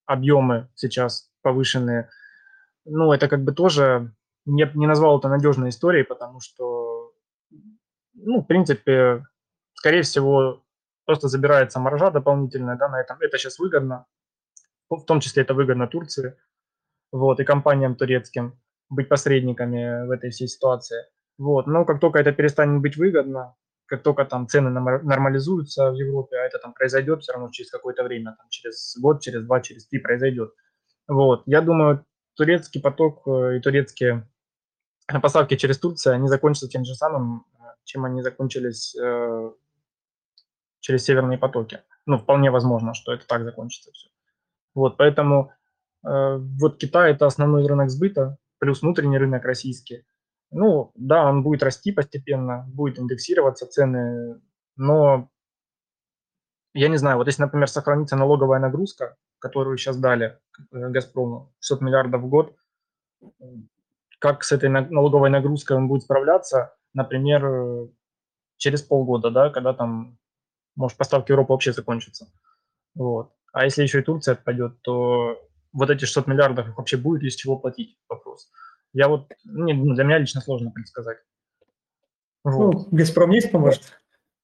объемы сейчас повышенные, ну, это как бы тоже, не, не назвал это надежной историей, потому что, ну, в принципе, скорее всего, просто забирается маржа дополнительная, да, на этом. Это сейчас выгодно, в том числе это выгодно Турции, вот, и компаниям турецким быть посредниками в этой всей ситуации. Вот, но как только это перестанет быть выгодно, как только там цены нормализуются в Европе, а это там произойдет все равно через какое-то время, там, через год, через два, через три произойдет. Вот. Я думаю, турецкий поток э, и турецкие поставки через Турцию, они закончатся тем же самым, э, чем они закончились э, через северные потоки. Ну, вполне возможно, что это так закончится все. Вот, поэтому э, вот Китай – это основной рынок сбыта, плюс внутренний рынок российский. Ну, да, он будет расти постепенно, будет индексироваться цены, но я не знаю, вот если, например, сохранится налоговая нагрузка, которую сейчас дали э, «Газпрому», 600 миллиардов в год, как с этой налоговой нагрузкой он будет справляться, например, через полгода, да, когда там, может, поставки Европы вообще закончатся. Вот. А если еще и Турция отпадет, то вот эти 600 миллиардов вообще будет из чего платить? Вопрос. Я вот, ну, для меня лично сложно предсказать. Вот. Ну, «Газпром» есть поможет,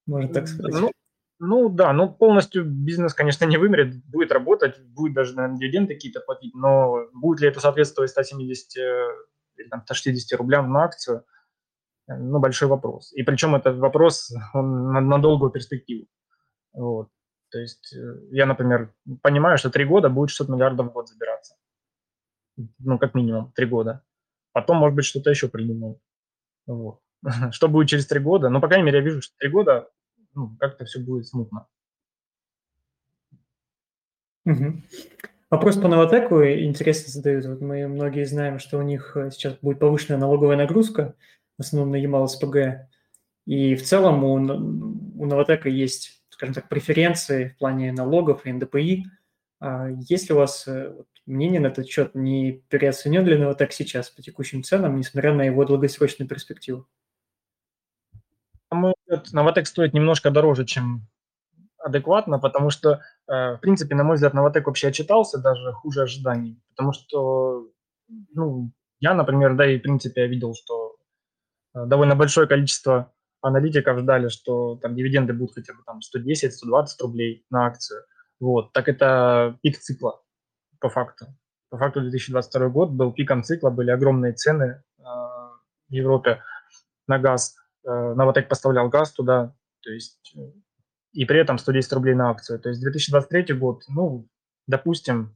можно так сказать. Ну, ну да, ну полностью бизнес, конечно, не вымрет, будет работать, будет даже, наверное, дивиденды какие-то платить, но будет ли это соответствовать 170 э, или там, 160 рублям на акцию, э, ну, большой вопрос. И причем этот вопрос он на, на долгую перспективу. Вот. То есть э, я, например, понимаю, что три года будет 600 миллиардов в год забираться. Ну, как минимум, три года. Потом, может быть, что-то еще придумают. Вот. Что будет через три года? Ну, по крайней мере, я вижу, что три года ну, как-то все будет смутно. Угу. Вопрос по Новотеку интересно задают. Вот мы многие знаем, что у них э, сейчас будет повышенная налоговая нагрузка, в основном на Ямал-СПГ. И в целом у, у Новотека есть, скажем так, преференции в плане налогов и НДПИ. А есть ли у вас э, мнение на этот счет, не переоценен ли Новотек сейчас по текущим ценам, несмотря на его долгосрочную перспективу? Новотек стоит немножко дороже, чем адекватно, потому что, э, в принципе, на мой взгляд, Новотек вообще отчитался даже хуже ожиданий, потому что, ну, я, например, да, и в принципе я видел, что э, довольно большое количество аналитиков ждали, что там дивиденды будут хотя бы там 110-120 рублей на акцию. Вот, так это пик цикла по факту. По факту 2022 год был пиком цикла, были огромные цены э, в Европе на газ. Э, Новотек поставлял газ туда, то есть и при этом 110 рублей на акцию. То есть 2023 год, ну, допустим,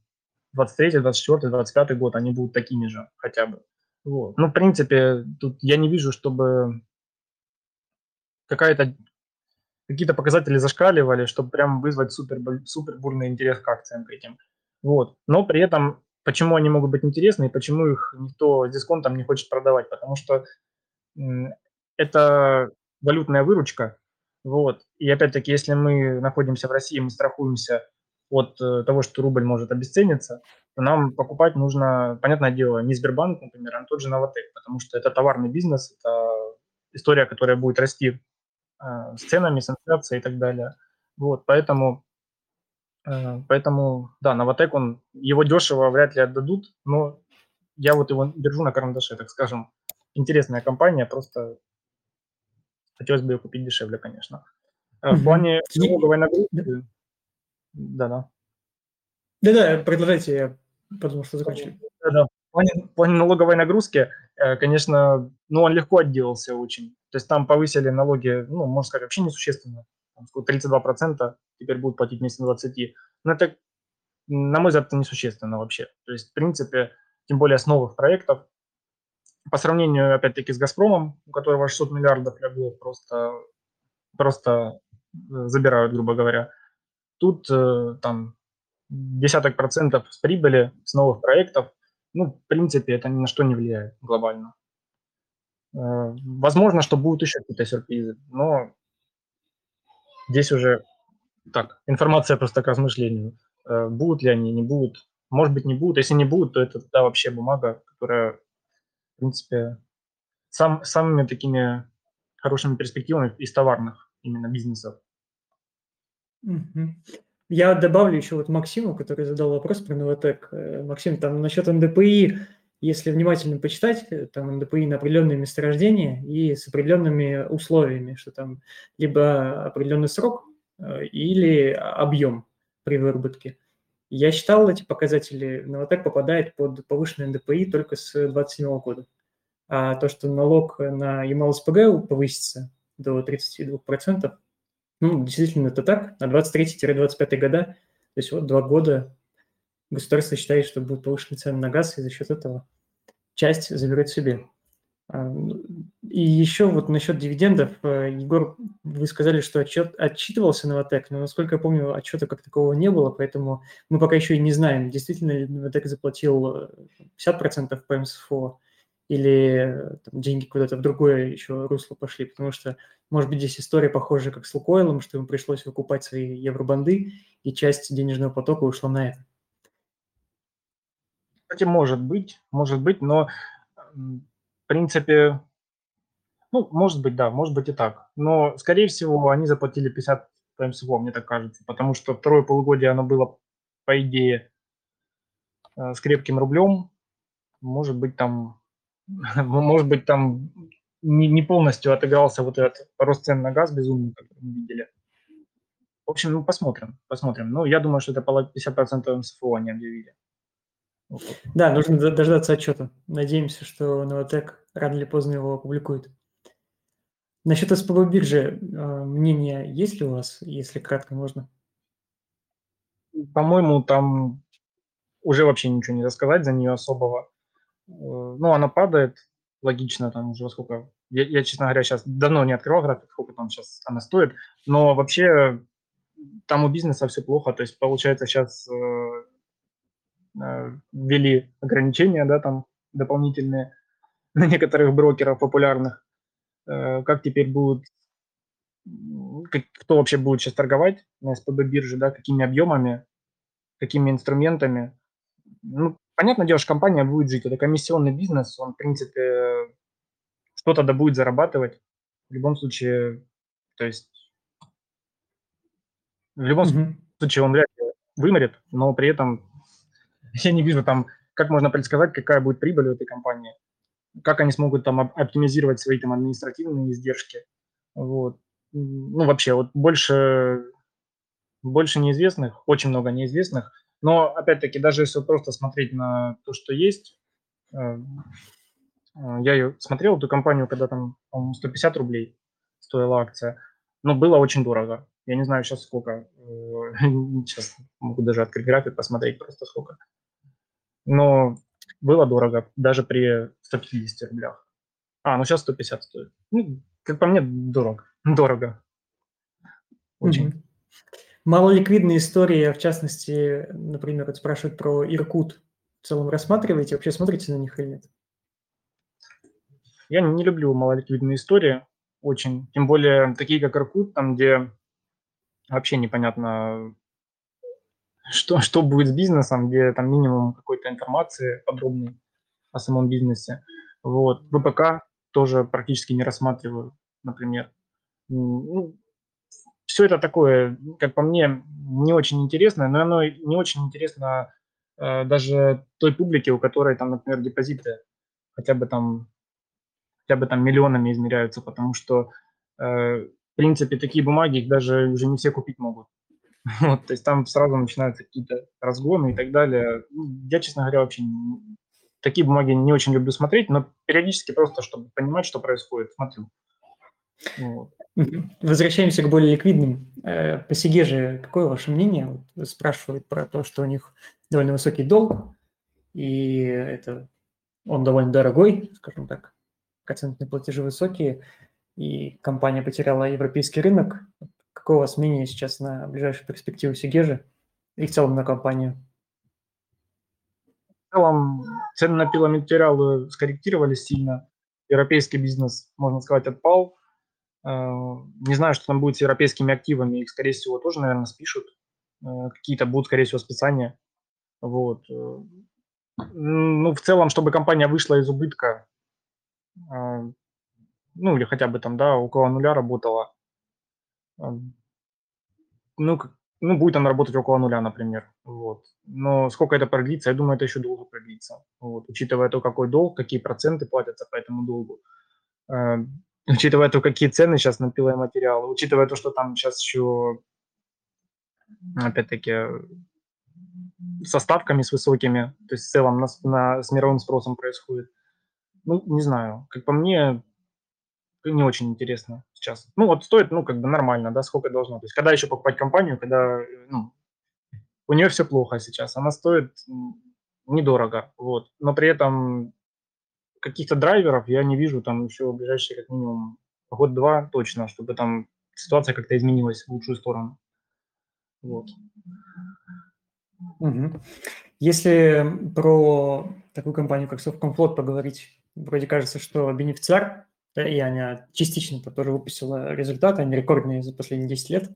23, 24, 25 год они будут такими же хотя бы. Вот. Ну, в принципе, тут я не вижу, чтобы какая-то какие-то показатели зашкаливали, чтобы прям вызвать супер, супер бурный интерес к акциям к этим. Вот. Но при этом, почему они могут быть интересны и почему их никто с дисконтом не хочет продавать? Потому что это валютная выручка. Вот. И опять-таки, если мы находимся в России, мы страхуемся от э, того, что рубль может обесцениться, то нам покупать нужно, понятное дело, не Сбербанк, например, а тот же Новотек, потому что это товарный бизнес, это история, которая будет расти э, с ценами, с инфляцией и так далее. Вот, поэтому Э, поэтому, да, Новотек, он, его дешево вряд ли отдадут, но я вот его держу на карандаше, так скажем. Интересная компания, просто хотелось бы ее купить дешевле, конечно. Э, в плане налоговой нагрузки... Да-да. Да-да, продолжайте, я подумал, что закончили. Да-да. В плане, в плане налоговой нагрузки, э, конечно, ну, он легко отделался очень. То есть там повысили налоги, ну, можно сказать, вообще несущественно. 32% теперь будут платить вместо 20. Но это, на мой взгляд, это несущественно вообще. То есть, в принципе, тем более с новых проектов, по сравнению, опять-таки, с «Газпромом», у которого 600 миллиардов легло, просто, просто э, забирают, грубо говоря. Тут э, там десяток процентов с прибыли с новых проектов, ну, в принципе, это ни на что не влияет глобально. Э, возможно, что будут еще какие-то сюрпризы, но здесь уже так, информация просто к размышлению. Будут ли они, не будут, Может быть, не будут. Если не будут, то это да, вообще бумага, которая, в принципе, сам, самыми такими хорошими перспективами из товарных именно бизнесов. Я добавлю еще вот Максиму, который задал вопрос про Новотек. Э, Максим, там насчет НДПИ, если внимательно почитать, э, там НДПИ на определенные месторождения и с определенными условиями, что там либо определенный срок э, или объем при выработке. Я считал эти показатели, Новотек попадает под повышенный НДПИ только с 2027 года. А то, что налог на ЕМЛ-СПГ повысится до 32%, ну, действительно, это так. На 23-25 года, то есть вот два года государство считает, что будут повышены цены на газ, и за счет этого часть заберет себе. А, ну, и еще вот насчет дивидендов. Э, Егор, вы сказали, что отчет, отчитывался Новотек, но, насколько я помню, отчета как такового не было, поэтому мы пока еще и не знаем, действительно ли Новотек заплатил 50% по МСФО или там, деньги куда-то в другое еще русло пошли, потому что, может быть, здесь история похожа, как с Лукойлом, что им пришлось выкупать свои евробанды, и часть денежного потока ушла на это. Кстати, может быть, может быть, но принципе, ну, может быть, да, может быть и так. Но, скорее всего, они заплатили 50 по МСВО, мне так кажется, потому что второе полугодие оно было, по идее, э, с крепким рублем. Может быть, там может быть, там не, не полностью отыгрался вот этот рост цен на газ безумный, который мы видели. В общем, ну, посмотрим, посмотрим. Ну, я думаю, что это 50% МСФО они объявили. Да, нужно дождаться отчета. Надеемся, что Новотек рано или поздно его опубликует. Насчет СПБ биржи а, мнение есть ли у вас, если кратко можно? По-моему, там уже вообще ничего не рассказать за нее особого. Э, ну, она падает, логично, там уже сколько... Я, я, честно говоря, сейчас давно не открывал график, сколько там сейчас она стоит, но вообще там у бизнеса все плохо, то есть получается сейчас э, э, ввели ограничения, да, там дополнительные на некоторых брокеров популярных. Э, как теперь будут, кто вообще будет сейчас торговать на СПБ бирже, да, какими объемами, какими инструментами. Ну, понятное дело, что компания будет жить. Это комиссионный бизнес, он, в принципе, что-то да будет зарабатывать. В любом случае, то есть, в любом mm-hmm. случае он вряд ли вымрет, но при этом я не вижу там, как можно предсказать, какая будет прибыль у этой компании, как они смогут там оптимизировать свои там административные издержки. Вот. Ну, вообще, вот больше, больше неизвестных, очень много неизвестных. Но, опять-таки, даже если просто смотреть на то, что есть, э, э, я ее смотрел, эту компанию, когда там, по 150 рублей стоила акция, но было очень дорого. Я не знаю сейчас сколько. Сейчас э, могу даже открыть график, посмотреть просто сколько. Но было дорого, даже при 150 рублях. А, ну сейчас 150 стоит. Ну, как по мне, дорого. Дорого. Очень. Mm-hmm. Малоликвидные истории, в частности, например, вот спрашивают про Иркут. В целом рассматриваете, вообще смотрите на них или нет? Я не люблю малоликвидные истории очень. Тем более такие, как Иркут, там, где вообще непонятно, что, что будет с бизнесом, где там минимум какой-то информации подробной о самом бизнесе. Вот. ВПК тоже практически не рассматриваю, например. Ну, все это такое, как по мне, не очень интересно, но оно не очень интересно э, даже той публике, у которой там, например, депозиты хотя бы там хотя бы там миллионами измеряются, потому что э, в принципе такие бумаги их даже уже не все купить могут. Вот, то есть там сразу начинаются какие-то разгоны и так далее. Ну, я, честно говоря, вообще такие бумаги не очень люблю смотреть, но периодически просто, чтобы понимать, что происходит, смотрю. Вот. Возвращаемся к более ликвидным. Э, по Сигеже какое ваше мнение? Вот спрашивают про то, что у них довольно высокий долг, и это он довольно дорогой, скажем так, процентные платежи высокие, и компания потеряла европейский рынок. Какое у вас мнение сейчас на ближайшую перспективу Сигежи и в целом на компанию? В целом цены на пиломатериалы скорректировались сильно. Европейский бизнес, можно сказать, отпал. Э, не знаю, что там будет с европейскими активами. Их, скорее всего, тоже, наверное, спишут. Э, какие-то будут, скорее всего, списания. Вот. Ну, в целом, чтобы компания вышла из убытка, ну, или хотя бы там, да, около нуля работала, ну, ну, будет она работать около нуля, например. Вот. Но сколько это продлится, я думаю, это еще долго продлится. Вот. Учитывая то, какой долг, какие проценты платятся по этому долгу, э, учитывая то, какие цены сейчас на пиломатериалы, учитывая то, что там сейчас еще, опять-таки, со ставками с высокими, то есть в целом на, на, с мировым спросом происходит. Ну, не знаю, как по мне, не очень интересно сейчас. Ну, вот стоит, ну, как бы нормально, да, сколько должно. То есть, когда еще покупать компанию, когда, ну, у нее все плохо сейчас, она стоит недорого, вот. Но при этом каких-то драйверов я не вижу там еще в ближайшие, как минимум, год-два точно, чтобы там ситуация как-то изменилась в лучшую сторону. Вот. Угу. Если про такую компанию, как Softcomflot поговорить, вроде кажется, что бенефициар и она частично -то тоже выпустила результаты, они рекордные за последние 10 лет.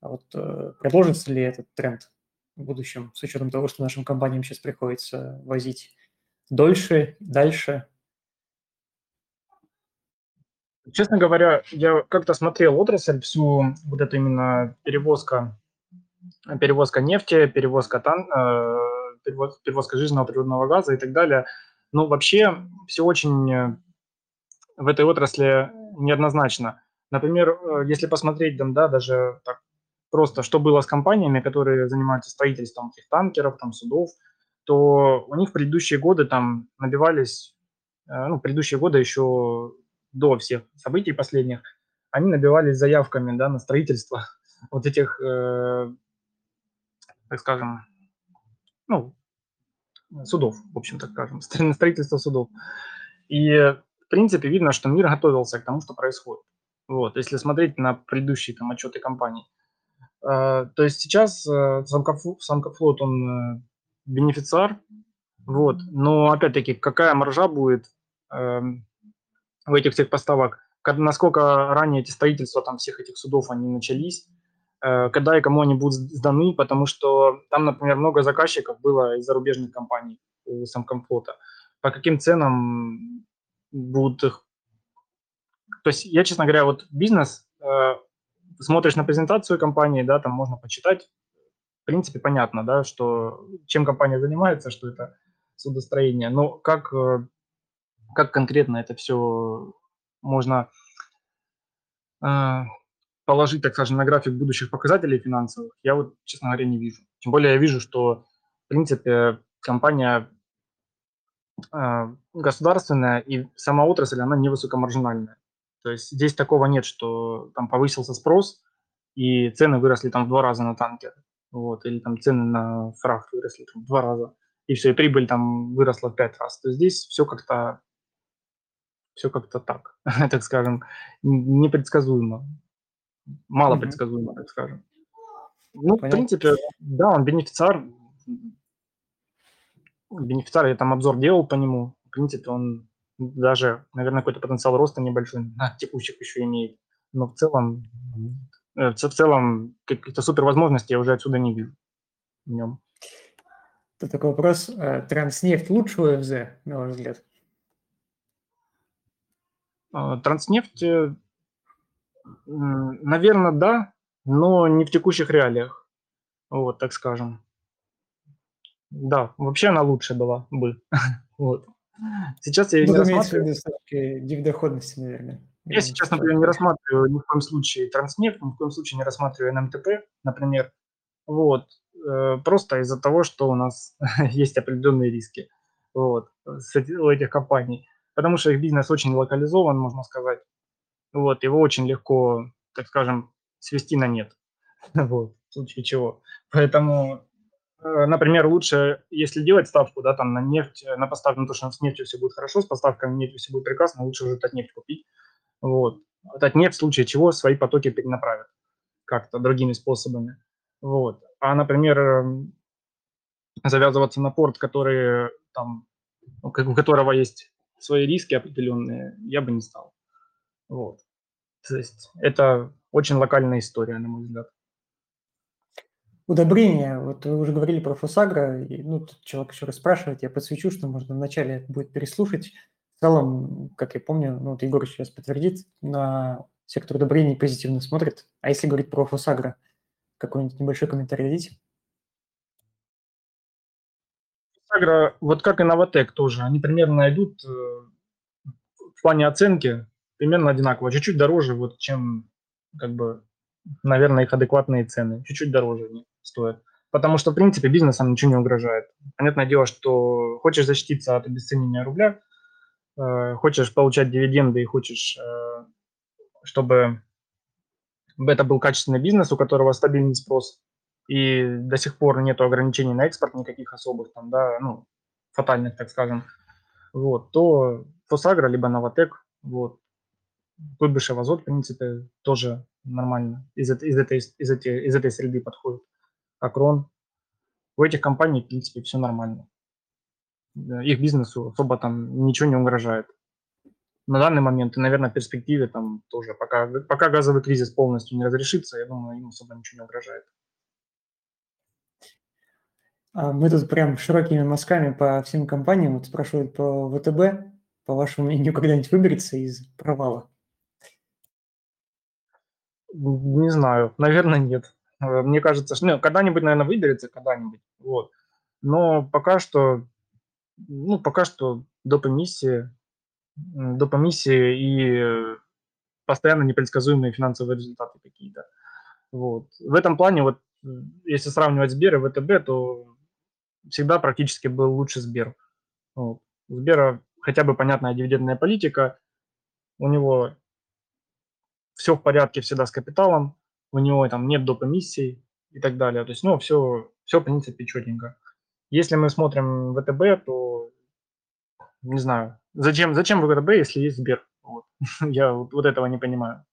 А вот э, продолжится ли этот тренд в будущем, с учетом того, что нашим компаниям сейчас приходится возить дольше, дальше? Честно говоря, я как-то смотрел отрасль, всю вот эту именно перевозка, перевозка нефти, перевозка, тан, э, перевозка, жизненного природного газа и так далее. Ну, вообще, все очень в этой отрасли неоднозначно. Например, э, если посмотреть там, да, даже так просто, что было с компаниями, которые занимаются строительством этих танкеров, там, судов, то у них предыдущие годы там набивались, э, ну, предыдущие годы еще до всех событий последних, они набивались заявками, да, на строительство вот этих, э, так скажем, ну, судов, в общем, так скажем, на строительство судов. И в принципе, видно, что мир готовился к тому, что происходит. Вот, если смотреть на предыдущие там отчеты компаний. Э, то есть сейчас э, Самкофлот, он э, бенефициар, вот, но опять-таки, какая маржа будет э, в этих всех поставок, насколько ранее эти строительства там всех этих судов, они начались, э, когда и кому они будут сданы, потому что там, например, много заказчиков было из зарубежных компаний у Самкомфлота. По каким ценам будут их... То есть я, честно говоря, вот бизнес, э, смотришь на презентацию компании, да, там можно почитать, в принципе, понятно, да, что чем компания занимается, что это судостроение, но как, э, как конкретно это все можно э, положить, так скажем, на график будущих показателей финансовых, я вот, честно говоря, не вижу. Тем более я вижу, что, в принципе, компания государственная, и сама отрасль, она невысокомаржинальная. То есть здесь такого нет, что там повысился спрос, и цены выросли там в два раза на танкер, вот, или там цены на фрахт выросли там в два раза, и все, и прибыль там выросла в пять раз. То есть здесь все как-то все как-то так, так скажем, непредсказуемо, мало предсказуемо, так скажем. Ну, Понятно. в принципе, да, он бенефициар, бенефициар, я там обзор делал по нему. В принципе, он даже, наверное, какой-то потенциал роста небольшой на текущих еще имеет. Но в целом, э, в целом каких-то супер возможностей я уже отсюда не вижу в нем. Это такой вопрос. Э, Транснефть лучше ОФЗ, на ваш взгляд? А, Транснефть, э, наверное, да, но не в текущих реалиях. Вот, так скажем. Да, вообще она лучше была бы. вот. Сейчас я ее не рассматриваю. дивдоходности, наверное. Я сейчас, например, не рассматриваю ни в коем случае транснефть, ни в коем случае не рассматриваю НМТП, например. Вот. Э, просто из-за того, что у нас есть определенные риски вот, у этих компаний. Потому что их бизнес очень локализован, можно сказать. Вот, его очень легко, так скажем, свести на нет. Вот, в случае чего. Поэтому например, лучше, если делать ставку, да, там на нефть, э, на поставку, на то, что с нефтью все будет хорошо, с поставкой на нефть все будет прекрасно, лучше уже нефть купить. Вот. нефть в случае чего свои потоки перенаправят как-то другими способами. Вот. А, например, эм, завязываться на порт, который там, у которого есть свои риски определенные, я бы не стал. Вот. То есть это очень локальная история, на мой взгляд. Удобрения. Вот вы уже говорили про Фосагро, и, ну, тут человек еще раз спрашивает, я подсвечу, что можно вначале будет переслушать. В целом, как я помню, ну, вот Егор сейчас подтвердит, на сектор удобрений позитивно смотрит. А если говорить про Фосагро, какой-нибудь небольшой комментарий дадите? Фосагро, вот как и Новотек тоже, они примерно идут э, в плане оценки примерно одинаково, чуть-чуть дороже, вот, чем как бы наверное, их адекватные цены. Чуть-чуть дороже они стоят. Потому что, в принципе, бизнесам ничего не угрожает. Понятное дело, что хочешь защититься от обесценения рубля, э, хочешь получать дивиденды и хочешь, э, чтобы это был качественный бизнес, у которого стабильный спрос, и до сих пор нет ограничений на экспорт никаких особых, там, да, ну, фатальных, так скажем, вот, то Фосагра либо Новотек, вот, Куйбышев Азот, в принципе, тоже нормально из, из, этой, из, этой, из этой среды подходит. Акрон. У этих компаний, в принципе, все нормально. Их бизнесу особо там ничего не угрожает. На данный момент и, наверное, в перспективе там тоже, пока, пока газовый кризис полностью не разрешится, я думаю, им особо ничего не угрожает. А мы тут прям широкими мазками по всем компаниям. Вот спрашивают по ВТБ. По вашему мнению, когда-нибудь выберется из провала? Не знаю, наверное, нет. Э, мне кажется, что ну, когда-нибудь, наверное, выберется, когда-нибудь. Вот. Но пока что, ну, пока что доп. эмиссии, доп. эмиссии и постоянно непредсказуемые финансовые результаты какие-то. Вот. В этом плане, вот, если сравнивать Сбер и ВТБ, то всегда практически был лучше Сбер. Вот. У Сбера хотя бы понятная дивидендная политика, у него все в порядке всегда с капиталом, у него там нет доп. эмиссий и так далее. То есть, ну, все, все в принципе четенько. Если мы смотрим ВТБ, то не знаю, зачем, зачем ВТБ, если есть Сбер? Вот. Я вот, вот этого не понимаю.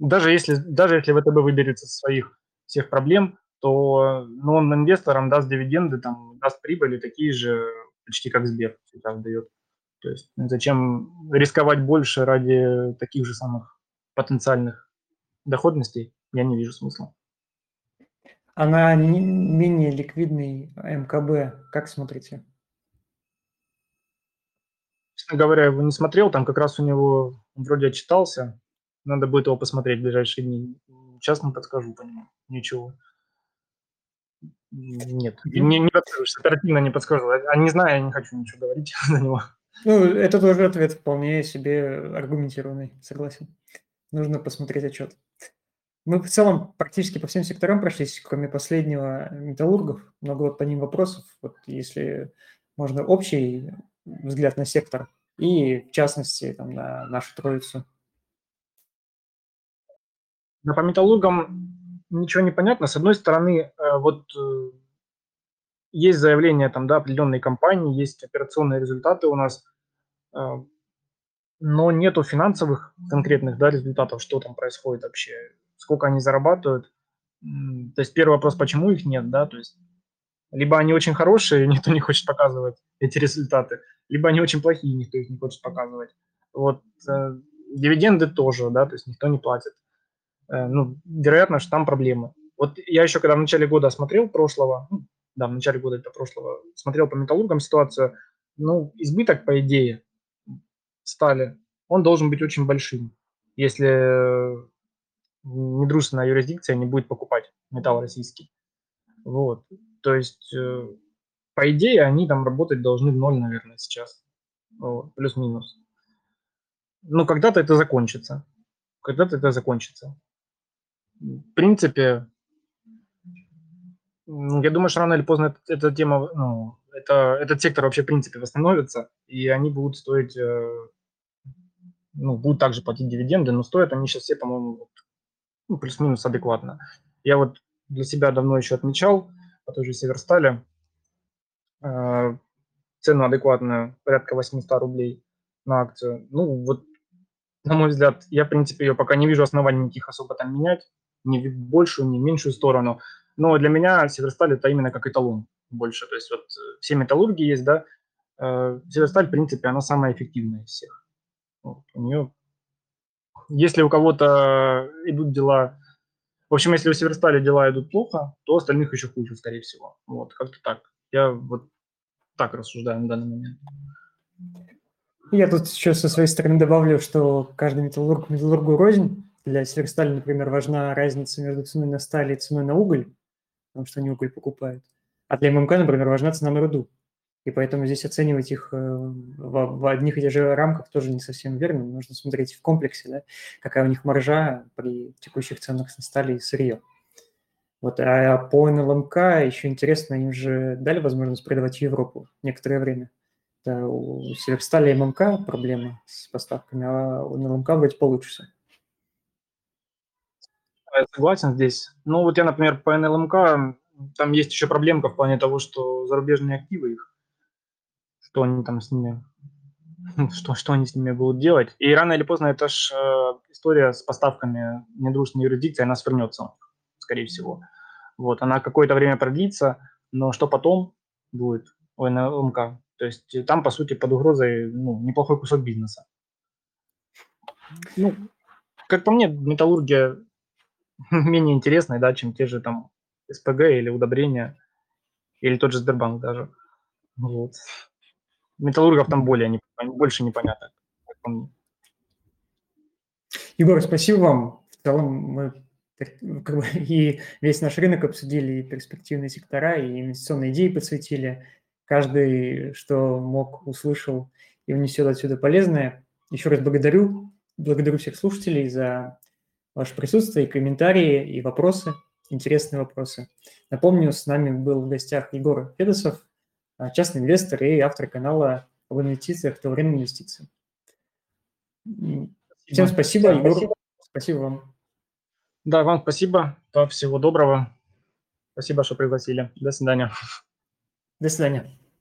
Даже если, даже если ВТБ выберется из своих всех проблем, то ну, он инвесторам даст дивиденды, там, даст прибыли такие же, почти как Сбер сейчас дает. То есть зачем рисковать больше ради таких же самых потенциальных доходностей я не вижу смысла. А на менее ликвидный МКБ как смотрите? Честно говоря, я его не смотрел, там как раз у него вроде отчитался. Надо будет его посмотреть в ближайшие дни. Сейчас не подскажу по нему. Ничего. Нет, не, не подскажешь, оперативно не подскажу. А не знаю, я не хочу ничего говорить за него. Ну, это тоже ответ вполне себе аргументированный, согласен нужно посмотреть отчет. Мы в целом практически по всем секторам прошлись, кроме последнего металлургов. Много вот по ним вопросов. Вот если можно общий взгляд на сектор и, в частности, там, на нашу троицу. Да, по металлургам ничего не понятно. С одной стороны, э, вот э, есть заявления там, да, определенной компании, есть операционные результаты у нас. Но нету финансовых конкретных да, результатов, что там происходит вообще, сколько они зарабатывают. То есть первый вопрос, почему их нет, да, то есть либо они очень хорошие, и никто не хочет показывать эти результаты, либо они очень плохие, никто их не хочет показывать. Вот э, дивиденды тоже, да, то есть никто не платит. Э, ну, вероятно, что там проблемы. Вот я еще когда в начале года смотрел прошлого, ну, да, в начале года это прошлого, смотрел по металлургам ситуацию, ну, избыток, по идее, стали, он должен быть очень большим, если недружественная юрисдикция не будет покупать металл российский. Вот. То есть, э, по идее, они там работать должны в ноль, наверное, сейчас. Вот. Плюс-минус. Но когда-то это закончится. Когда-то это закончится. В принципе, я думаю, что рано или поздно эта, эта тема, ну, это, этот сектор вообще в принципе восстановится, и они будут стоить э, ну, будут также платить дивиденды, но стоят они сейчас все, по-моему, ну, плюс-минус адекватно. Я вот для себя давно еще отмечал по той же Северстале э, цену адекватную, порядка 800 рублей на акцию. Ну, вот, на мой взгляд, я, в принципе, ее пока не вижу оснований никаких особо там менять, ни в большую, ни в меньшую сторону. Но для меня Северсталь это именно как эталон больше. То есть вот э, все металлурги есть, да, э, Северсталь, в принципе, она самая эффективная из всех. Вот, у нее, если у кого-то идут дела, В общем, если у Северстали дела идут плохо, то остальных еще хуже, скорее всего. Вот, как-то так. Я вот так рассуждаю на данный момент. Я тут еще со своей стороны добавлю, что каждый металлург металлургу рознь. Для Северстали, например, важна разница между ценой на сталь и ценой на уголь, потому что они уголь покупают. А для ММК, например, важна цена на руду. И поэтому здесь оценивать их э, в, одних и тех же рамках тоже не совсем верно. Нужно смотреть в комплексе, да, какая у них маржа при текущих ценах на стали и сырье. Вот, а по НЛМК еще интересно, им же дали возможность продавать в Европу некоторое время. Это у Северстали и ММК проблема с поставками, а у НЛМК вроде получше Я согласен здесь. Ну вот я, например, по НЛМК, там есть еще проблемка в плане того, что зарубежные активы их что они там с ними, что, что они с ними будут делать. И рано или поздно эта ж э, история с поставками недружественной юрисдикции, она свернется, скорее всего. Вот, она какое-то время продлится, но что потом будет у НЛМК? То есть там, по сути, под угрозой ну, неплохой кусок бизнеса. Ну, как по мне, металлургия менее интересная, да, чем те же там СПГ или удобрения, или тот же Сбербанк даже. Вот металлургов там более не, больше непонятно. Егор, спасибо вам. В целом мы как бы, и весь наш рынок обсудили, и перспективные сектора, и инвестиционные идеи подсветили. Каждый, что мог, услышал и внесет отсюда полезное. Еще раз благодарю. Благодарю всех слушателей за ваше присутствие, и комментарии, и вопросы, интересные вопросы. Напомню, с нами был в гостях Егор Федосов, частный инвестор и автор канала об инвестициях, то время инвестиций. Всем спасибо, Егор. Спасибо. спасибо вам. Да, вам спасибо. Всего доброго. Спасибо, что пригласили. До свидания. До свидания.